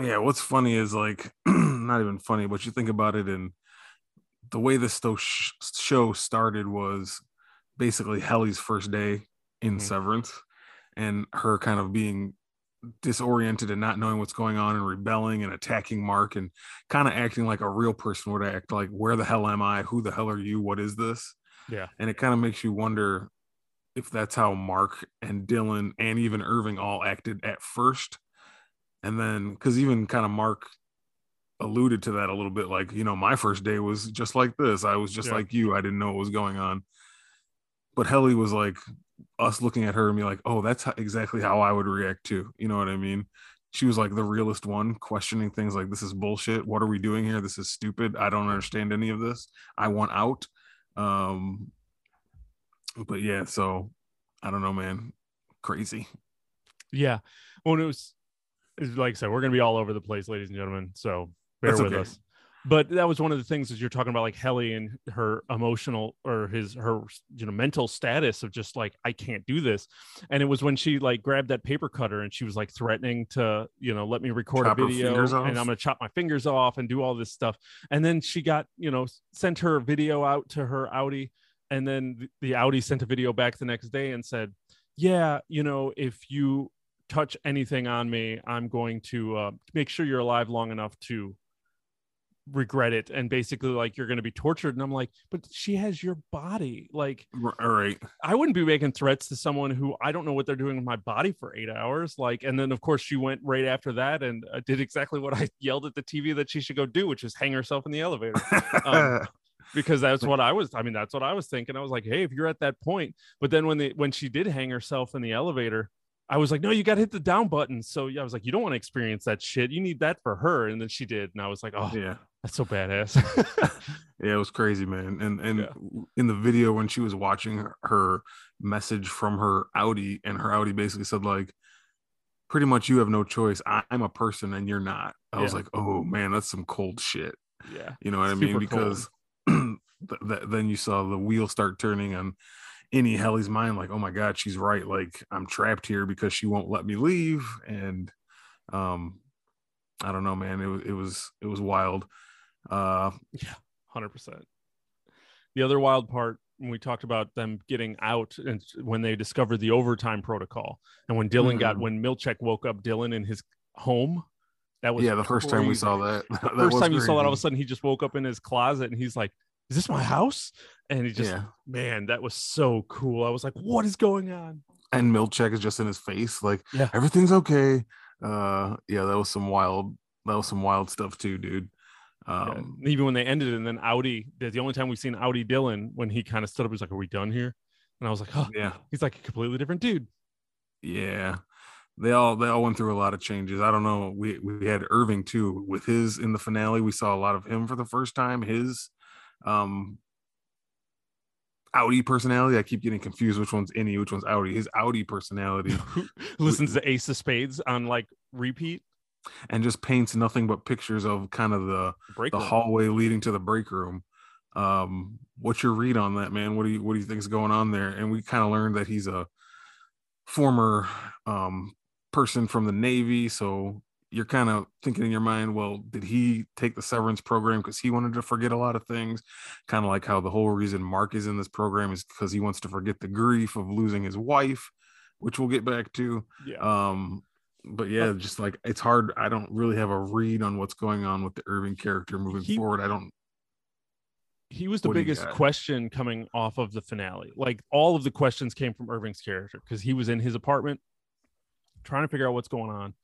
yeah what's funny is like not even funny but you think about it and the way this show started was basically Helly's first day in Mhm. severance and her kind of being disoriented and not knowing what's going on and rebelling and attacking mark and kind of acting like a real person would act like where the hell am i? Who the hell are you? What is this? Yeah. and it kind of makes you wonder if that's how mark and dylan and even irving all acted at first. And then because even kind of mark alluded to that a little bit like you know my first day was just like this. I was just Yeah. like you. I didn't know what was going on. But helly was like us looking at her and be like oh that's how, exactly how i would react too you know what i mean she was like the realest one questioning things like this is bullshit what are we doing here this is stupid i don't understand any of this i want out um but yeah so i don't know man crazy Yeah. Well, it was, it's like I said, we're going to be all over the place, ladies and gentlemen. So bear That's with okay. us. But that was one of the things as you're talking about like Helly and her emotional or his her you know mental status of just like I can't do this, and it was when she like grabbed that paper cutter and she was like threatening to you know let me record Chop a video and? I'm gonna chop my fingers off and do all this stuff, and then she got you know sent her video out to her outie, and then the- the outie sent a video back the next day and said, yeah, you know if you touch anything on me, I'm going to uh, make sure you're alive long enough to regret it. And basically, like, you're going to be tortured. And I'm like, but she has your body. Like, all right I wouldn't be making threats to someone who I don't know what they're doing with my body for eight hours. Like, and then, of course, she went right after that and uh, did exactly what I yelled at the TV that she should go do, which is hang herself in the elevator Um, because that's what I was. I mean, that's what I was thinking. I was like, hey, if you're at that point, but then when they when she did hang herself in the elevator, I was like, no, you got to hit the down button. So yeah, I was like, you don't want to experience that shit. You need that for her. And then she did, and I was like, oh, yeah that's so badass. Yeah, it was crazy, man. And and Yeah. in the video when she was watching her, her message from her outie, and her outie basically said like, pretty much you have no choice. I- I'm a person and you're not. I was like, oh man, that's some cold shit. yeah, You know what I mean? Because th- th- then you saw the wheel start turning on innie Helly's mind, like, oh my god, she's right. Like I'm trapped here because she won't let me leave, and um, I don't know, man. It was it was it was wild. Uh, yeah, hundred percent. The other wild part when we talked about them getting out and when they discovered the overtime protocol, and when Dylan got Mhm. when Milchick woke up Dylan in his home. That was yeah, the first time we saw that. The that first time you saw that, all of a sudden he just woke up in his closet and he's like, "Is this my house?" And he just, yeah. man, that was so cool. I was like, "What is going on?" And Milchick is just in his face, like Yeah. everything's okay. Uh, yeah, that was some wild. That was some wild stuff too, dude. Yeah, Um, Even when they ended, and then outie, the only time we've seen outie Dylan when he kind of stood up. He's like, "Are we done here?" And I was like, "Oh, yeah, he's like a completely different dude." yeah. They all they all went through a lot of changes. I don't know. We we had Irving too with his in the finale. We saw a lot of him for the first time. His um outie personality. I keep getting confused which one's innie, which one's outie. His outie personality Listens to Ace of Spades on like repeat. And just paints nothing but pictures of kind of the Break the room. hallway leading to the break room. Um, what's your read on that, man? What do you what do you think is going on there? And we kind of learned that he's a former um person from the Navy, so you're kind of thinking in your mind, well, did he take the severance program because he wanted to forget a lot of things? Kind of like how the whole reason Mark is in this program is because he wants to forget the grief of losing his wife, which we'll get back to. Yeah. Um, but uh, yeah, just like it's hard. I don't really have a read on what's going on with the Irving character moving He- forward. I don't. he was the What do you biggest question coming off of the finale. Like all of the questions came from Irving's character because he was in his apartment trying to figure out what's going on.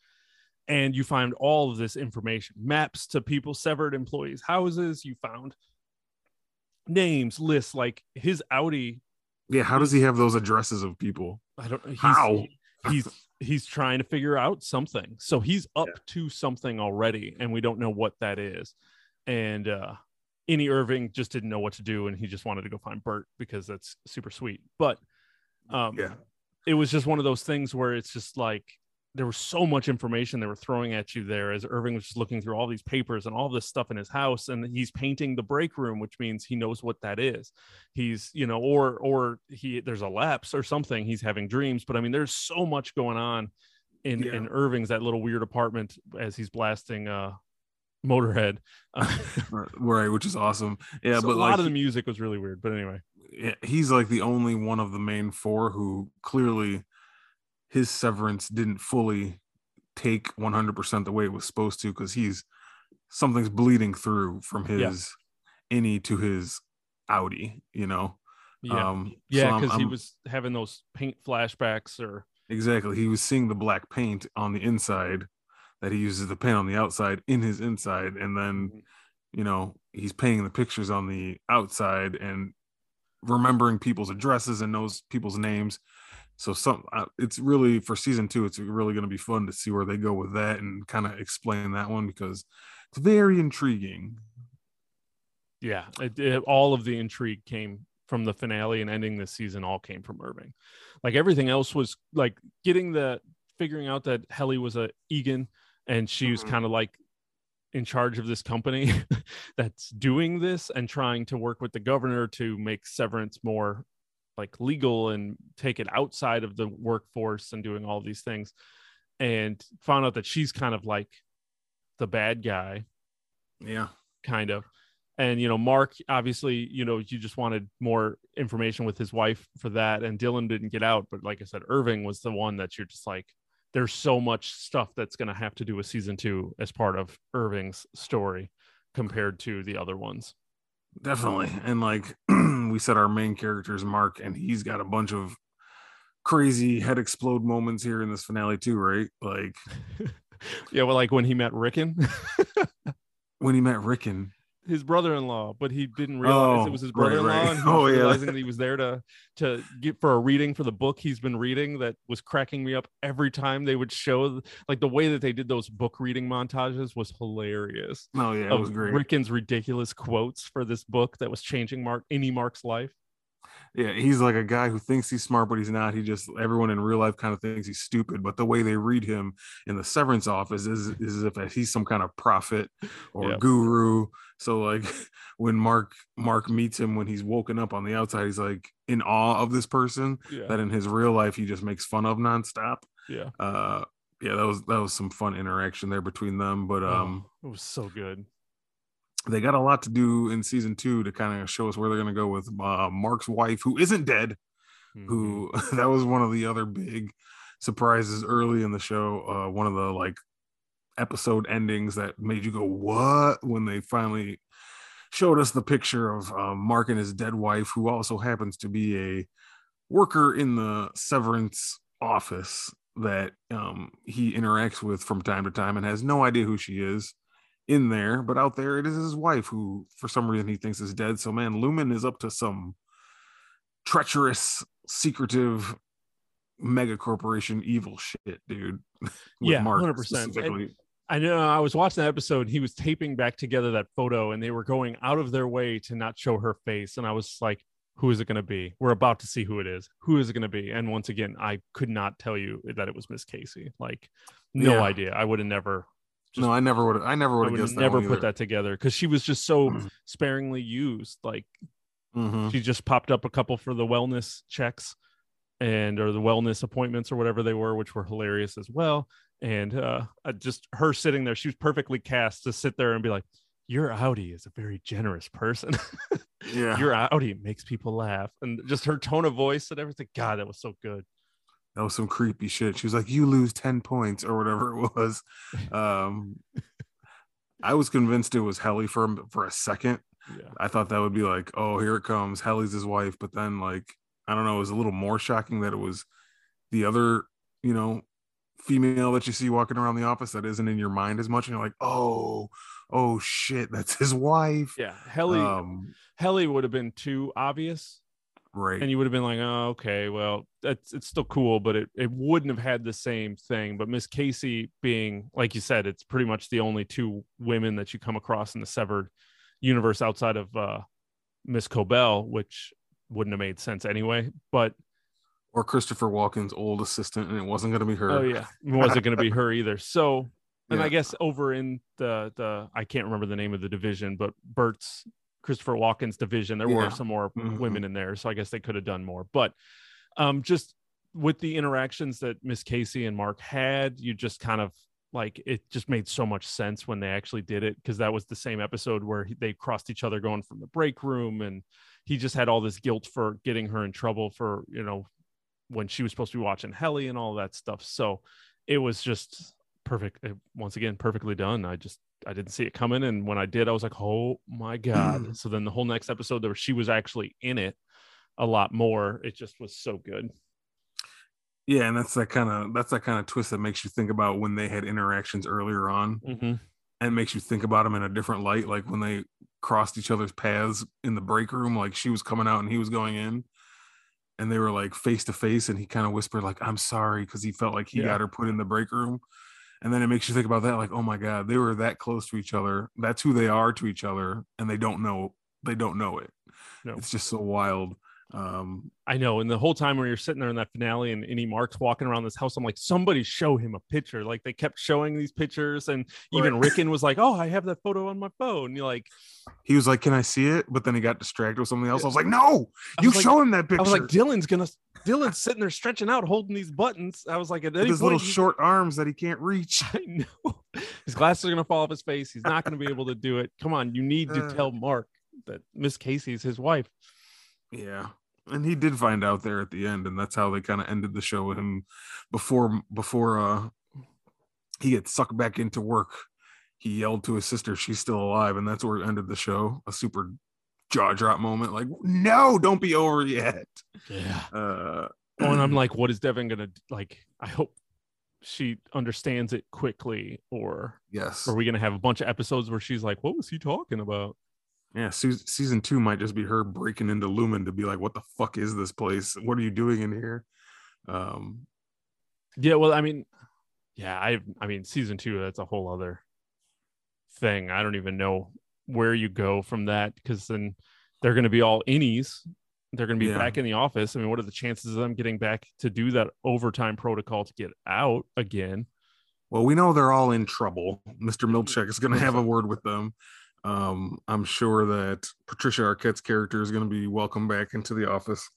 And you find all of this information maps to people, severed employees' houses. You found names, lists like his outie. Yeah, how does he have those addresses of people? I don't he's, How? he's he's trying to figure out something. So he's up Yeah. to something already, and we don't know what that is. And uh Innie Irving just didn't know what to do, and he just wanted to go find Burt because that's super sweet. But um Yeah. it was just one of those things where it's just like there was so much information they were throwing at you there as Irving was just looking through all these papers and all this stuff in his house and he's painting the break room which means he knows what that is he's you know or or he there's a lapse or something he's having dreams but I mean there's so much going on in Yeah. in Irving's that little weird apartment as he's blasting uh Motorhead uh, right, which is awesome. Yeah, so but a lot like of the music was really weird but anyway yeah, he's like the only one of the main four who clearly his severance didn't fully take 100% the way it was supposed to because he's something's bleeding through from Yeah. his innie to his outie, you know. yeah Um, yeah because he was having those paint flashbacks or exactly he was seeing the black paint on the inside that he uses the paint on the outside in his inside, and then Mhm. you know he's painting the pictures on the outside and remembering people's addresses and knows people's names so some uh, it's really for season two it's really going to be fun to see where they go with that and kind of explain that one because it's very intriguing Yeah, it, it- all of the intrigue came from the finale and ending this season. All came from Irving. Like everything else was like getting the figuring out that Helly was a Eagan and she was Mhm. kind of like in charge of this company that's doing this and trying to work with the governor to make severance more like legal and take it outside of the workforce and doing all these things and found out that she's kind of like the bad guy. Yeah. Kind of. And you know mark obviously you know you just wanted more information with his wife for that and dylan didn't get out but like i said irving was the one that you're just like there's so much stuff that's going to have to do with season two as part of irving's story compared to the other ones. Definitely. And like we said our main character is mark and he's got a bunch of crazy head explode moments here in this finale too right? Like yeah well like when he met ricken. When he met ricken his brother-in-law but he didn't realize Oh, it was his brother-in-law right. and he Oh, yeah. realizing that he was there to to get for a reading for the book he's been reading that was cracking me up every time they would show like the way that they did those book reading montages was hilarious oh yeah it was great Ricken's ridiculous quotes for this book that was changing Mark innie Mark's life. Yeah, he's like a guy who thinks he's smart, but he's not. He just everyone in real life kind of thinks he's stupid. But the way they read him in the severance office is, is as if he's some kind of prophet or Yep. guru. So like when Mark Mark meets him when he's woken up on the outside, he's like in awe of this person Yeah, that in his real life he just makes fun of nonstop. yeah. Uh yeah, that was that was some fun interaction there between them. But um oh, it was so good. They got a lot to do in season two to kind of show us where they're gonna go with uh, Mark's wife, who isn't dead. Mhm. who that was one of the other big surprises early in the show uh one of the like episode endings that made you go what when they finally showed us the picture of uh, mark and his dead wife who also happens to be a worker in the severance office that um he interacts with from time to time and has no idea who she is in there but out there it is his wife who for some reason he thinks is dead so man lumon is up to some treacherous, secretive, mega corporation evil shit, dude. With Yeah, Mark 100%. specifically. I know I was watching that episode. He was taping back together that photo, and they were going out of their way to not show her face. And I was like, "Who is it going to be? We're about to see who it is. Who is it going to be?" And once again, I could not tell you that it was Miss Casey. Like, no Yeah. idea. I would have never. Just- no, I never would. I never would have would guessed. never that put that together because she was just so sparingly used. Like hmm she just popped up a couple for the wellness checks and or the wellness appointments or whatever they were which were hilarious as well and uh just her sitting there she was perfectly cast to sit there and be like your outie is a very generous person Yeah, your outie makes people laugh and just her tone of voice and everything god that was so good that was some creepy shit. She was like, "You lose ten points" or whatever it was. Um, I was convinced it was Helly for for a second. yeah I thought that would be like, "Oh, here it comes, Helly's his wife," but then like, I don't know, it was a little more shocking that it was the other, you know, female that you see walking around the office that isn't in your mind as much, and you're like, "Oh, oh shit, that's his wife." yeah helly Um, helly would have been too obvious right. and you would have been like, oh, okay, well, that's it's still cool, but it, it wouldn't have had the same thing. But Miss Casey being, like you said, it's pretty much the only two women that you come across in the severed universe outside of uh, Miss Cobel, which wouldn't have made sense anyway. But or Christopher Walken's old assistant, and it wasn't going to be her. Oh yeah, it wasn't going to be her either. So, and Yeah. I guess over in the the I can't remember the name of the division, but Burt's Christopher Walken's division, there Yeah. were some more Mhm. women in there, so I guess they could have done more. But um, just with the interactions that Miss Casey and Mark had, you just kind of like it just made so much sense when they actually did it because that was the same episode where he, they crossed each other going from the break room and he just had all this guilt for getting her in trouble for you know when she was supposed to be watching Helly and all that stuff. So it was just perfect. Once again, perfectly done. I just I didn't see it coming, and when I did, I was like, oh my god. so then the whole next episode, there she was actually in it a lot more. It just was so good. Yeah, and that's that kind of that's that kind of twist that makes you think about when they had interactions earlier on, Mm-hmm. and makes you think about them in a different light, like when they crossed each other's paths in the break room, like she was coming out and he was going in, and they were like face to face, and he kind of whispered like "I'm sorry" because he felt like he Yeah. got her put in the break room, and then it makes you think about that, like oh my god, they were that close to each other. That's who they are to each other, and they don't know they don't know it. No. It's just so wild. Um, I know. And the whole time when you're sitting there in that finale and innie Mark's walking around this house, I'm like, somebody show him a picture. Like they kept showing these pictures, and even Right. Ricken was like, "Oh, I have that photo on my phone." You're like, he was like, "Can I see it?" But then he got distracted with something else. I was like, "No, you like- show him that picture." I was like, Dylan's gonna. Dylan's sitting there stretching out, holding these buttons. I was like, at his little he- short arms that he can't reach. I know his glasses are gonna fall off his face. He's not gonna be able to do it. Come on, you need to Uh. tell Mark that Miss Casey's his wife. Yeah. And he did find out there at the end, and that's how they kind of ended the show with him before before uh he gets sucked back into work. He yelled to his sister, she's still alive, and that's where it ended the show. A super jaw drop moment, like, no, don't be over yet. Yeah. Uh Oh, and I'm like, what is Devon gonna like? I hope she understands it quickly, or yes. are we gonna have a bunch of episodes where she's like, "What was he talking about?" Yeah, season two might just be her breaking into Lumon to be like, "What the fuck is this place? What are you doing in here?" Um, Yeah, well, I mean, yeah, I, I mean, season two, that's a whole other thing. I don't even know where you go from that because then they're gonna be all innies. They're gonna be Yeah. back in the office. I mean, what are the chances of them getting back to do that overtime protocol to get out again? well, we know they're all in trouble. Mr. Milchick is going to have a word with them. Um, I'm sure that Patricia Arquette's character is going to be welcomed back into the office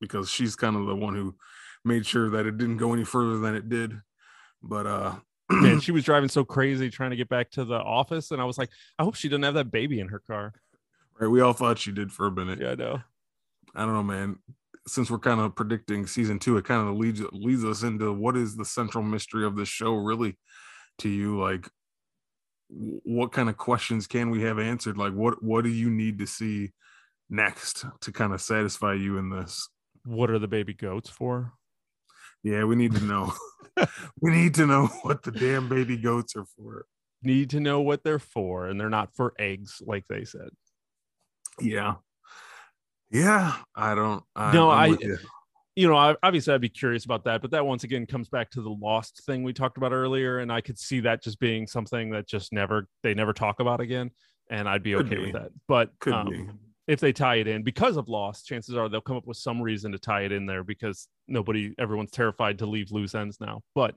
because she's kind of the one who made sure that it didn't go any further than it did. But uh, Man, she was driving so crazy trying to get back to the office, and I was like, I hope she doesn't have that baby in her car. right, we all thought she did for a minute. Yeah, I know. I don't know, man. Since we're kind of predicting season two, it kind of leads leads us into what is the central mystery of this show really to you? Like, what kind of questions can we have answered? Like, what what do you need to see next to kind of satisfy you in this? What are the baby goats for? Yeah, we need to know. we need to know what the damn baby goats are for. Need to know what they're for, and they're not for eggs, like they said. Yeah. Yeah, I don't. I, No, I'm I- you. know, I, obviously I'd be curious about that, but that once again comes back to the lost thing we talked about earlier, and I could see that just being something that just never they never talk about again, and I'd be Could okay be. with that. But um, if they tie it in because of lost, chances are they'll come up with some reason to tie it in there because nobody, everyone's terrified to leave loose ends now. But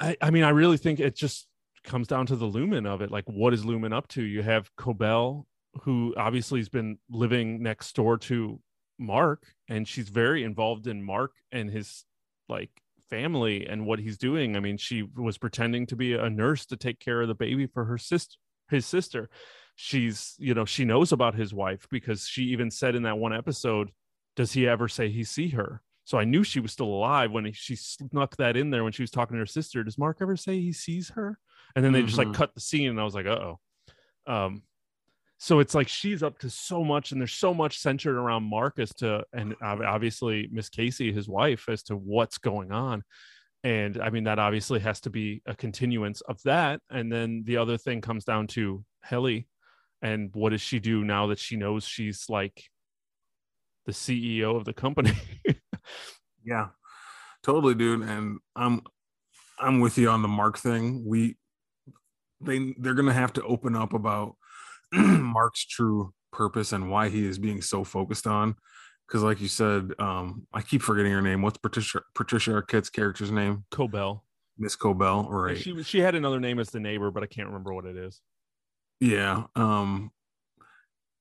I, I mean, I really think it just comes down to the Lumon of it. Like, what is Lumon up to? You have Cobel, who obviously has been living next door to Mark, and she's very involved in Mark and his like family and what he's doing. I mean, she was pretending to be a nurse to take care of the baby for her sister, his sister. She's, you know, she knows about his wife because she even said in that one episode, does he ever say he see her? So I knew she was still alive when she snuck that in there when she was talking to her sister. Does Mark ever say he sees her? And then they just like Mhm. cut the scene, and I was like, uh oh. Um, so it's like she's up to so much, and there's so much centered around Mark as to, and obviously Miss Casey, his wife, as to what's going on. And I mean, that obviously has to be a continuance of that. And then the other thing comes down to Helly and what does she do now that she knows she's like the CEO of the company? Yeah, totally, dude. And I'm I'm with you on the Mark thing. We they they're gonna have to open up about Mark's true purpose and why he is being so focused on. because like you said, um, I keep forgetting her name. What's Patricia Patricia Arquette's character's name? Cobel. Miss Cobel, right? She she had another name as the neighbor, but I can't remember what it is. Yeah. Um,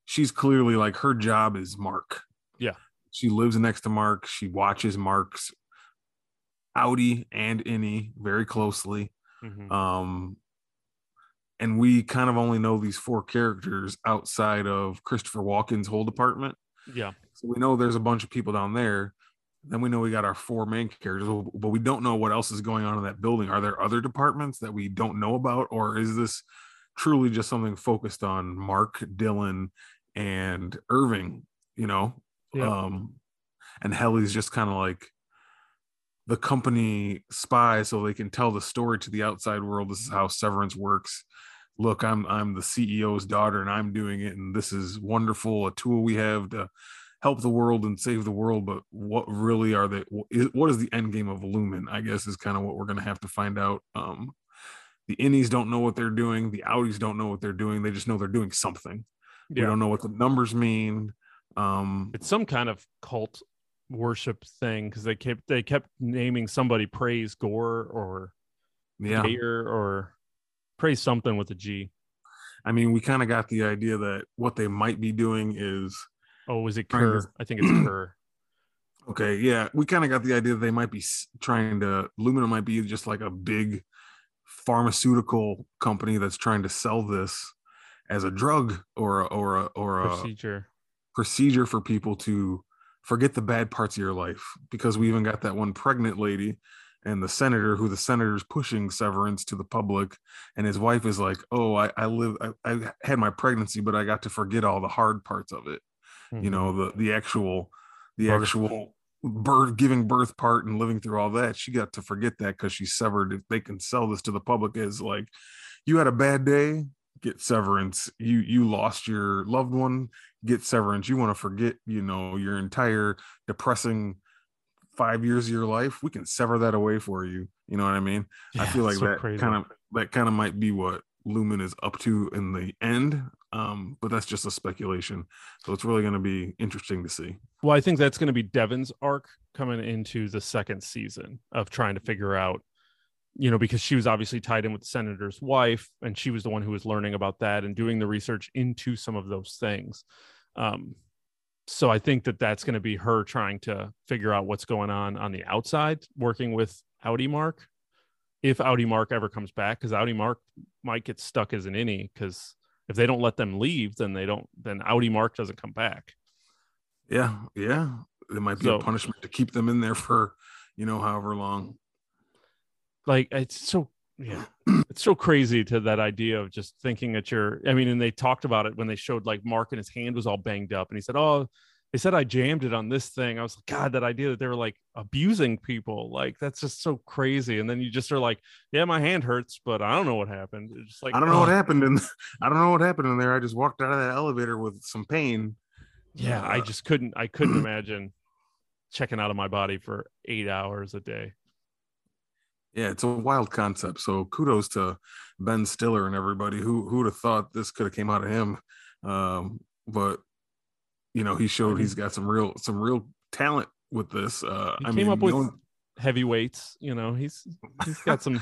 she's clearly like her job is Mark. Yeah. She lives next to Mark. She watches Mark's outie and Innie very closely. Mhm. Um, and we kind of only know these four characters outside of Christopher Walken's whole department. Yeah. So we know there's a bunch of people down there. Then we know we got our four main characters, but we don't know what else is going on in that building. Are there other departments that we don't know about, or is this truly just something focused on Mark, Dylan, and Irving? You know, Yeah. um, and Helly's just kind of like the company spy, so they can tell the story to the outside world. This is how Severance works. Look, I'm I'm the CEO's daughter, and I'm doing it, and this is wonderful. A tool we have to help the world and save the world. But what really are they? What is the end game of Lumon? I guess is kind of what we're going to have to find out. Um, the innies don't know what they're doing. The outies don't know what they're doing. They just know they're doing something. We don't know what the numbers mean. Um, It's some kind of cult worship thing because they kept they kept naming somebody praise Gore or yeah, or praise something with a G. I mean, we kind of got the idea that what they might be doing is Oh, is it Trying to- I think it's Kier. okay. Yeah, we kind of got the idea that they might be trying to Lumina might be just like a big pharmaceutical company that's trying to sell this as a drug or a, or a, or a procedure. procedure for people to forget the bad parts of your life because we even got that one pregnant lady and the senator who the senator's pushing severance to the public and his wife is like oh i, I live I, I had my pregnancy but i got to forget all the hard parts of it you Mhm. know the the actual the Birth. actual birth giving birth part and living through all that she got to forget that because she severed if they can sell this to the public as like you had a bad day get severance you you lost your loved one get severance you want to forget you know your entire depressing five years of your life we can sever that away for you you know what i mean i feel like so that crazy. kind of that kind of might be what lumon is up to in the end um but that's just a speculation so it's really going to be interesting to see Well, I think that's going to be Devon's arc coming into the second season of trying to figure out, you know, because she was obviously tied in with the senator's wife, and she was the one who was learning about that and doing the research into some of those things. Um, so I think that that's going to be her trying to figure out what's going on on the outside, working with outie Mark, if outie Mark ever comes back, because outie Mark might get stuck as an innie, because if they don't let them leave, then they don't, then outie Mark doesn't come back. yeah yeah it might be So- a punishment to keep them in there for you know however long like it's so yeah. It's so crazy to that idea of just thinking that you're i mean and they talked about it when they showed like mark and his hand was all banged up and he said oh they said i jammed it on this thing. I was like god that idea that they were like abusing people like that's just so crazy. And then you just are like yeah my hand hurts but i don't know what happened. It's just like i don't know what oh, happened in i don't know what happened in there. I just walked out of that elevator with some pain. Yeah i Uh, just couldn't i couldn't imagine checking out of my body for eight hours a day Yeah, it's a wild concept. So kudos to Ben Stiller and everybody who who would have thought this could have came out of him. Um, but you know, he showed he's got some real some real talent with this. Uh he I came mean, up with only- heavyweights you know he's he's got some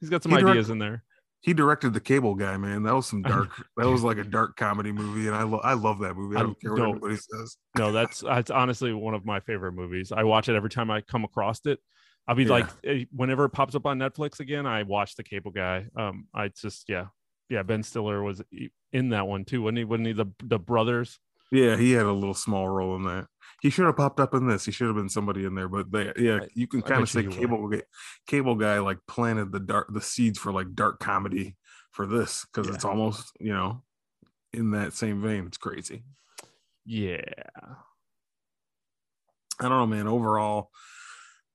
he's got some ideas in there he directed the cable guy, man. That was some dark that was like a dark comedy movie, and I love I love that movie. I I don't care what anybody says. no that's that's honestly one of my favorite movies i watch it every time i come across it i'll be Yeah. like eh, whenever it pops up on netflix again i watch the cable guy um i just yeah yeah ben stiller was in that one too wasn't he wasn't he the the brothers Yeah, he had a little small role in that. He should have popped up in this. He should have been somebody in there. But they, yeah, you can kind of say cable guy, cable guy like planted the dark the seeds for like dark comedy for this because Yeah. it's almost you know in that same vein. It's crazy. yeah I don't know, man. Overall,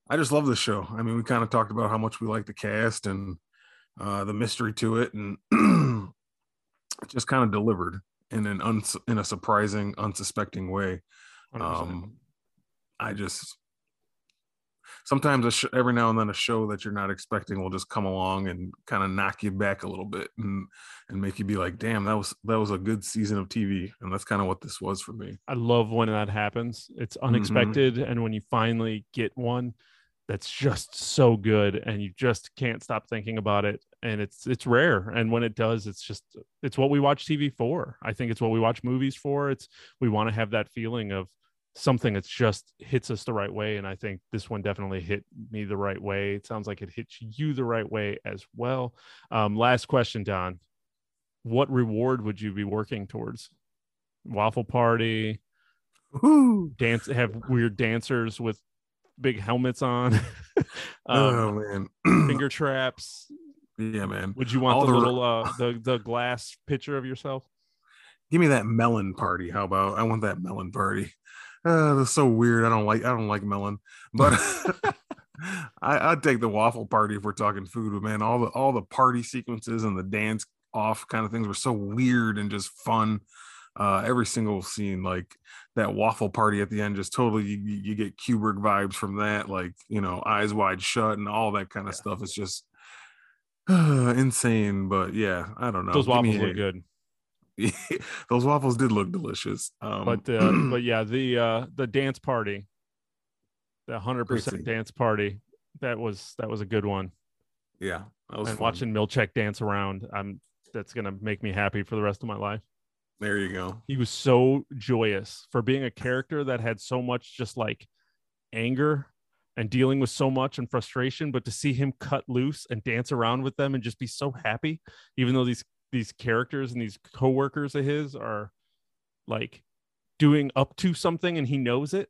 I just love the show. I mean, we kind of talked about how much we like the cast and uh, the mystery to it, and it just kind of delivered in an uns- in a surprising, unsuspecting way. Um, I just sometimes a sh- every now and then a show that you're not expecting will just come along and kind of knock you back a little bit and and make you be like, damn, that was that was a good season of TV, and that's kind of what this was for me. I love when that happens. It's Mm-hmm. unexpected, and when you finally get one that's just so good, and you just can't stop thinking about it, and it's it's rare. And when it does, it's just it's what we watch TV for. I think it's what we watch movies for. It's we want to have that feeling of something that's just hits us the right way, and I think this one definitely hit me the right way. It sounds like it hits you the right way as well. Um, last question, Don. What reward would you be working towards? Waffle party, Woo! dance have weird dancers with big helmets on oh um, man, finger traps yeah, man. would you want All the the- little uh the the glass picture of yourself Give me that melon party. How about I want that melon party? Uh, that's so weird. I don't like I don't like melon, but I, I'd take the waffle party if we're talking food. But man, all the all the party sequences and the dance off kind of things were so weird and just fun. Uh, every single scene, like that waffle party at the end, just totally you, you get Kubrick vibes from that. Like you know, eyes wide shut and all that kind of Yeah. stuff. It's just insane. But yeah, I don't know. those waffles look good those waffles did look delicious. Um, but uh but yeah the uh the dance party the 100% dance party that was that was a good one yeah, and fun. watching milchick dance around i'm that's gonna make me happy for the rest of my life There you go. he was so joyous for being a character that had so much just like anger and dealing with so much and frustration but to see him cut loose and dance around with them and just be so happy even though these these characters and these coworkers of his are like doing up to something and he knows it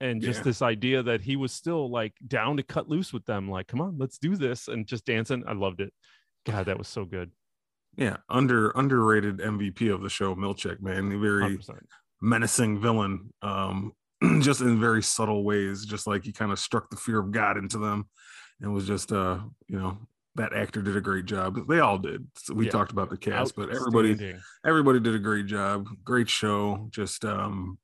and just Yeah. this idea that he was still like down to cut loose with them like come on let's do this and just dancing i loved it god that was so good Yeah, under underrated MVP of the show, Milchick. Man, very 100%. menacing villain. Um, just in very subtle ways, just like he kind of struck the fear of God into them, and was just uh, you know, that actor did a great job. They all did. So we Yeah. talked about the cast, but everybody everybody did a great job. Great show. Just um,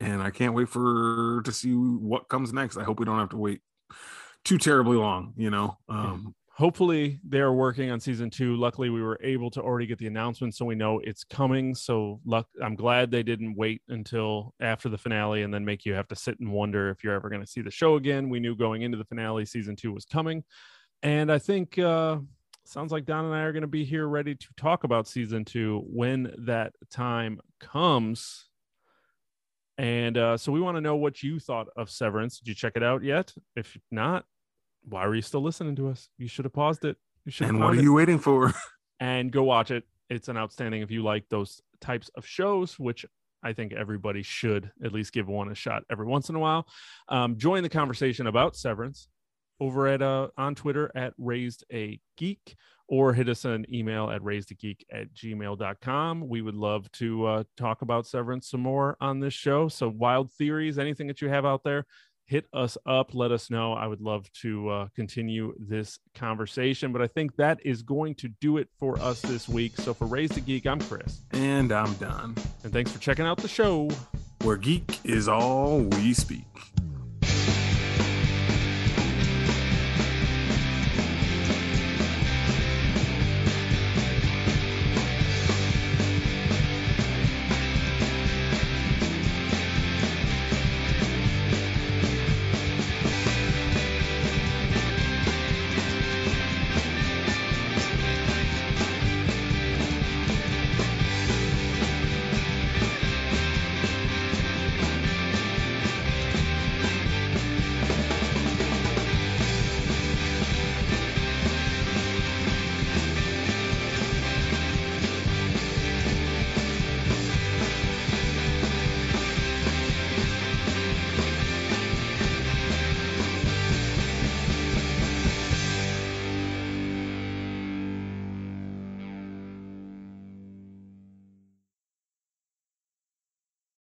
and I can't wait for to see what comes next. I hope we don't have to wait too terribly long. You know, um, hopefully they're working on season two. Luckily, we were able to already get the announcement, so we know it's coming. So, luck, I'm glad they didn't wait until after the finale and then make you have to sit and wonder if you're ever going to see the show again. We knew going into the finale, season two was coming, and I think uh, sounds like Don and I are going to be here ready to talk about season two when that time comes. And uh, so we want to know what you thought of Severance. Did you check it out yet? If not, why were you still listening to us? You should have paused it. You should have and what are it you waiting for? and go watch it. It's an outstanding if you like those types of shows, which I think everybody should at least give one a shot every once in a while. Um, join the conversation about Severance over at uh, on Twitter at raised a geek or hit us an email at raisedageek at gmail.com. We would love to uh, talk about Severance some more on this show. So wild theories, anything that you have out there, hit us up let us know i would love to uh, continue this conversation but i think that is going to do it for us this week so for raised a geek i'm chris And I'm Don. and thanks for checking out the show Where geek is all we speak.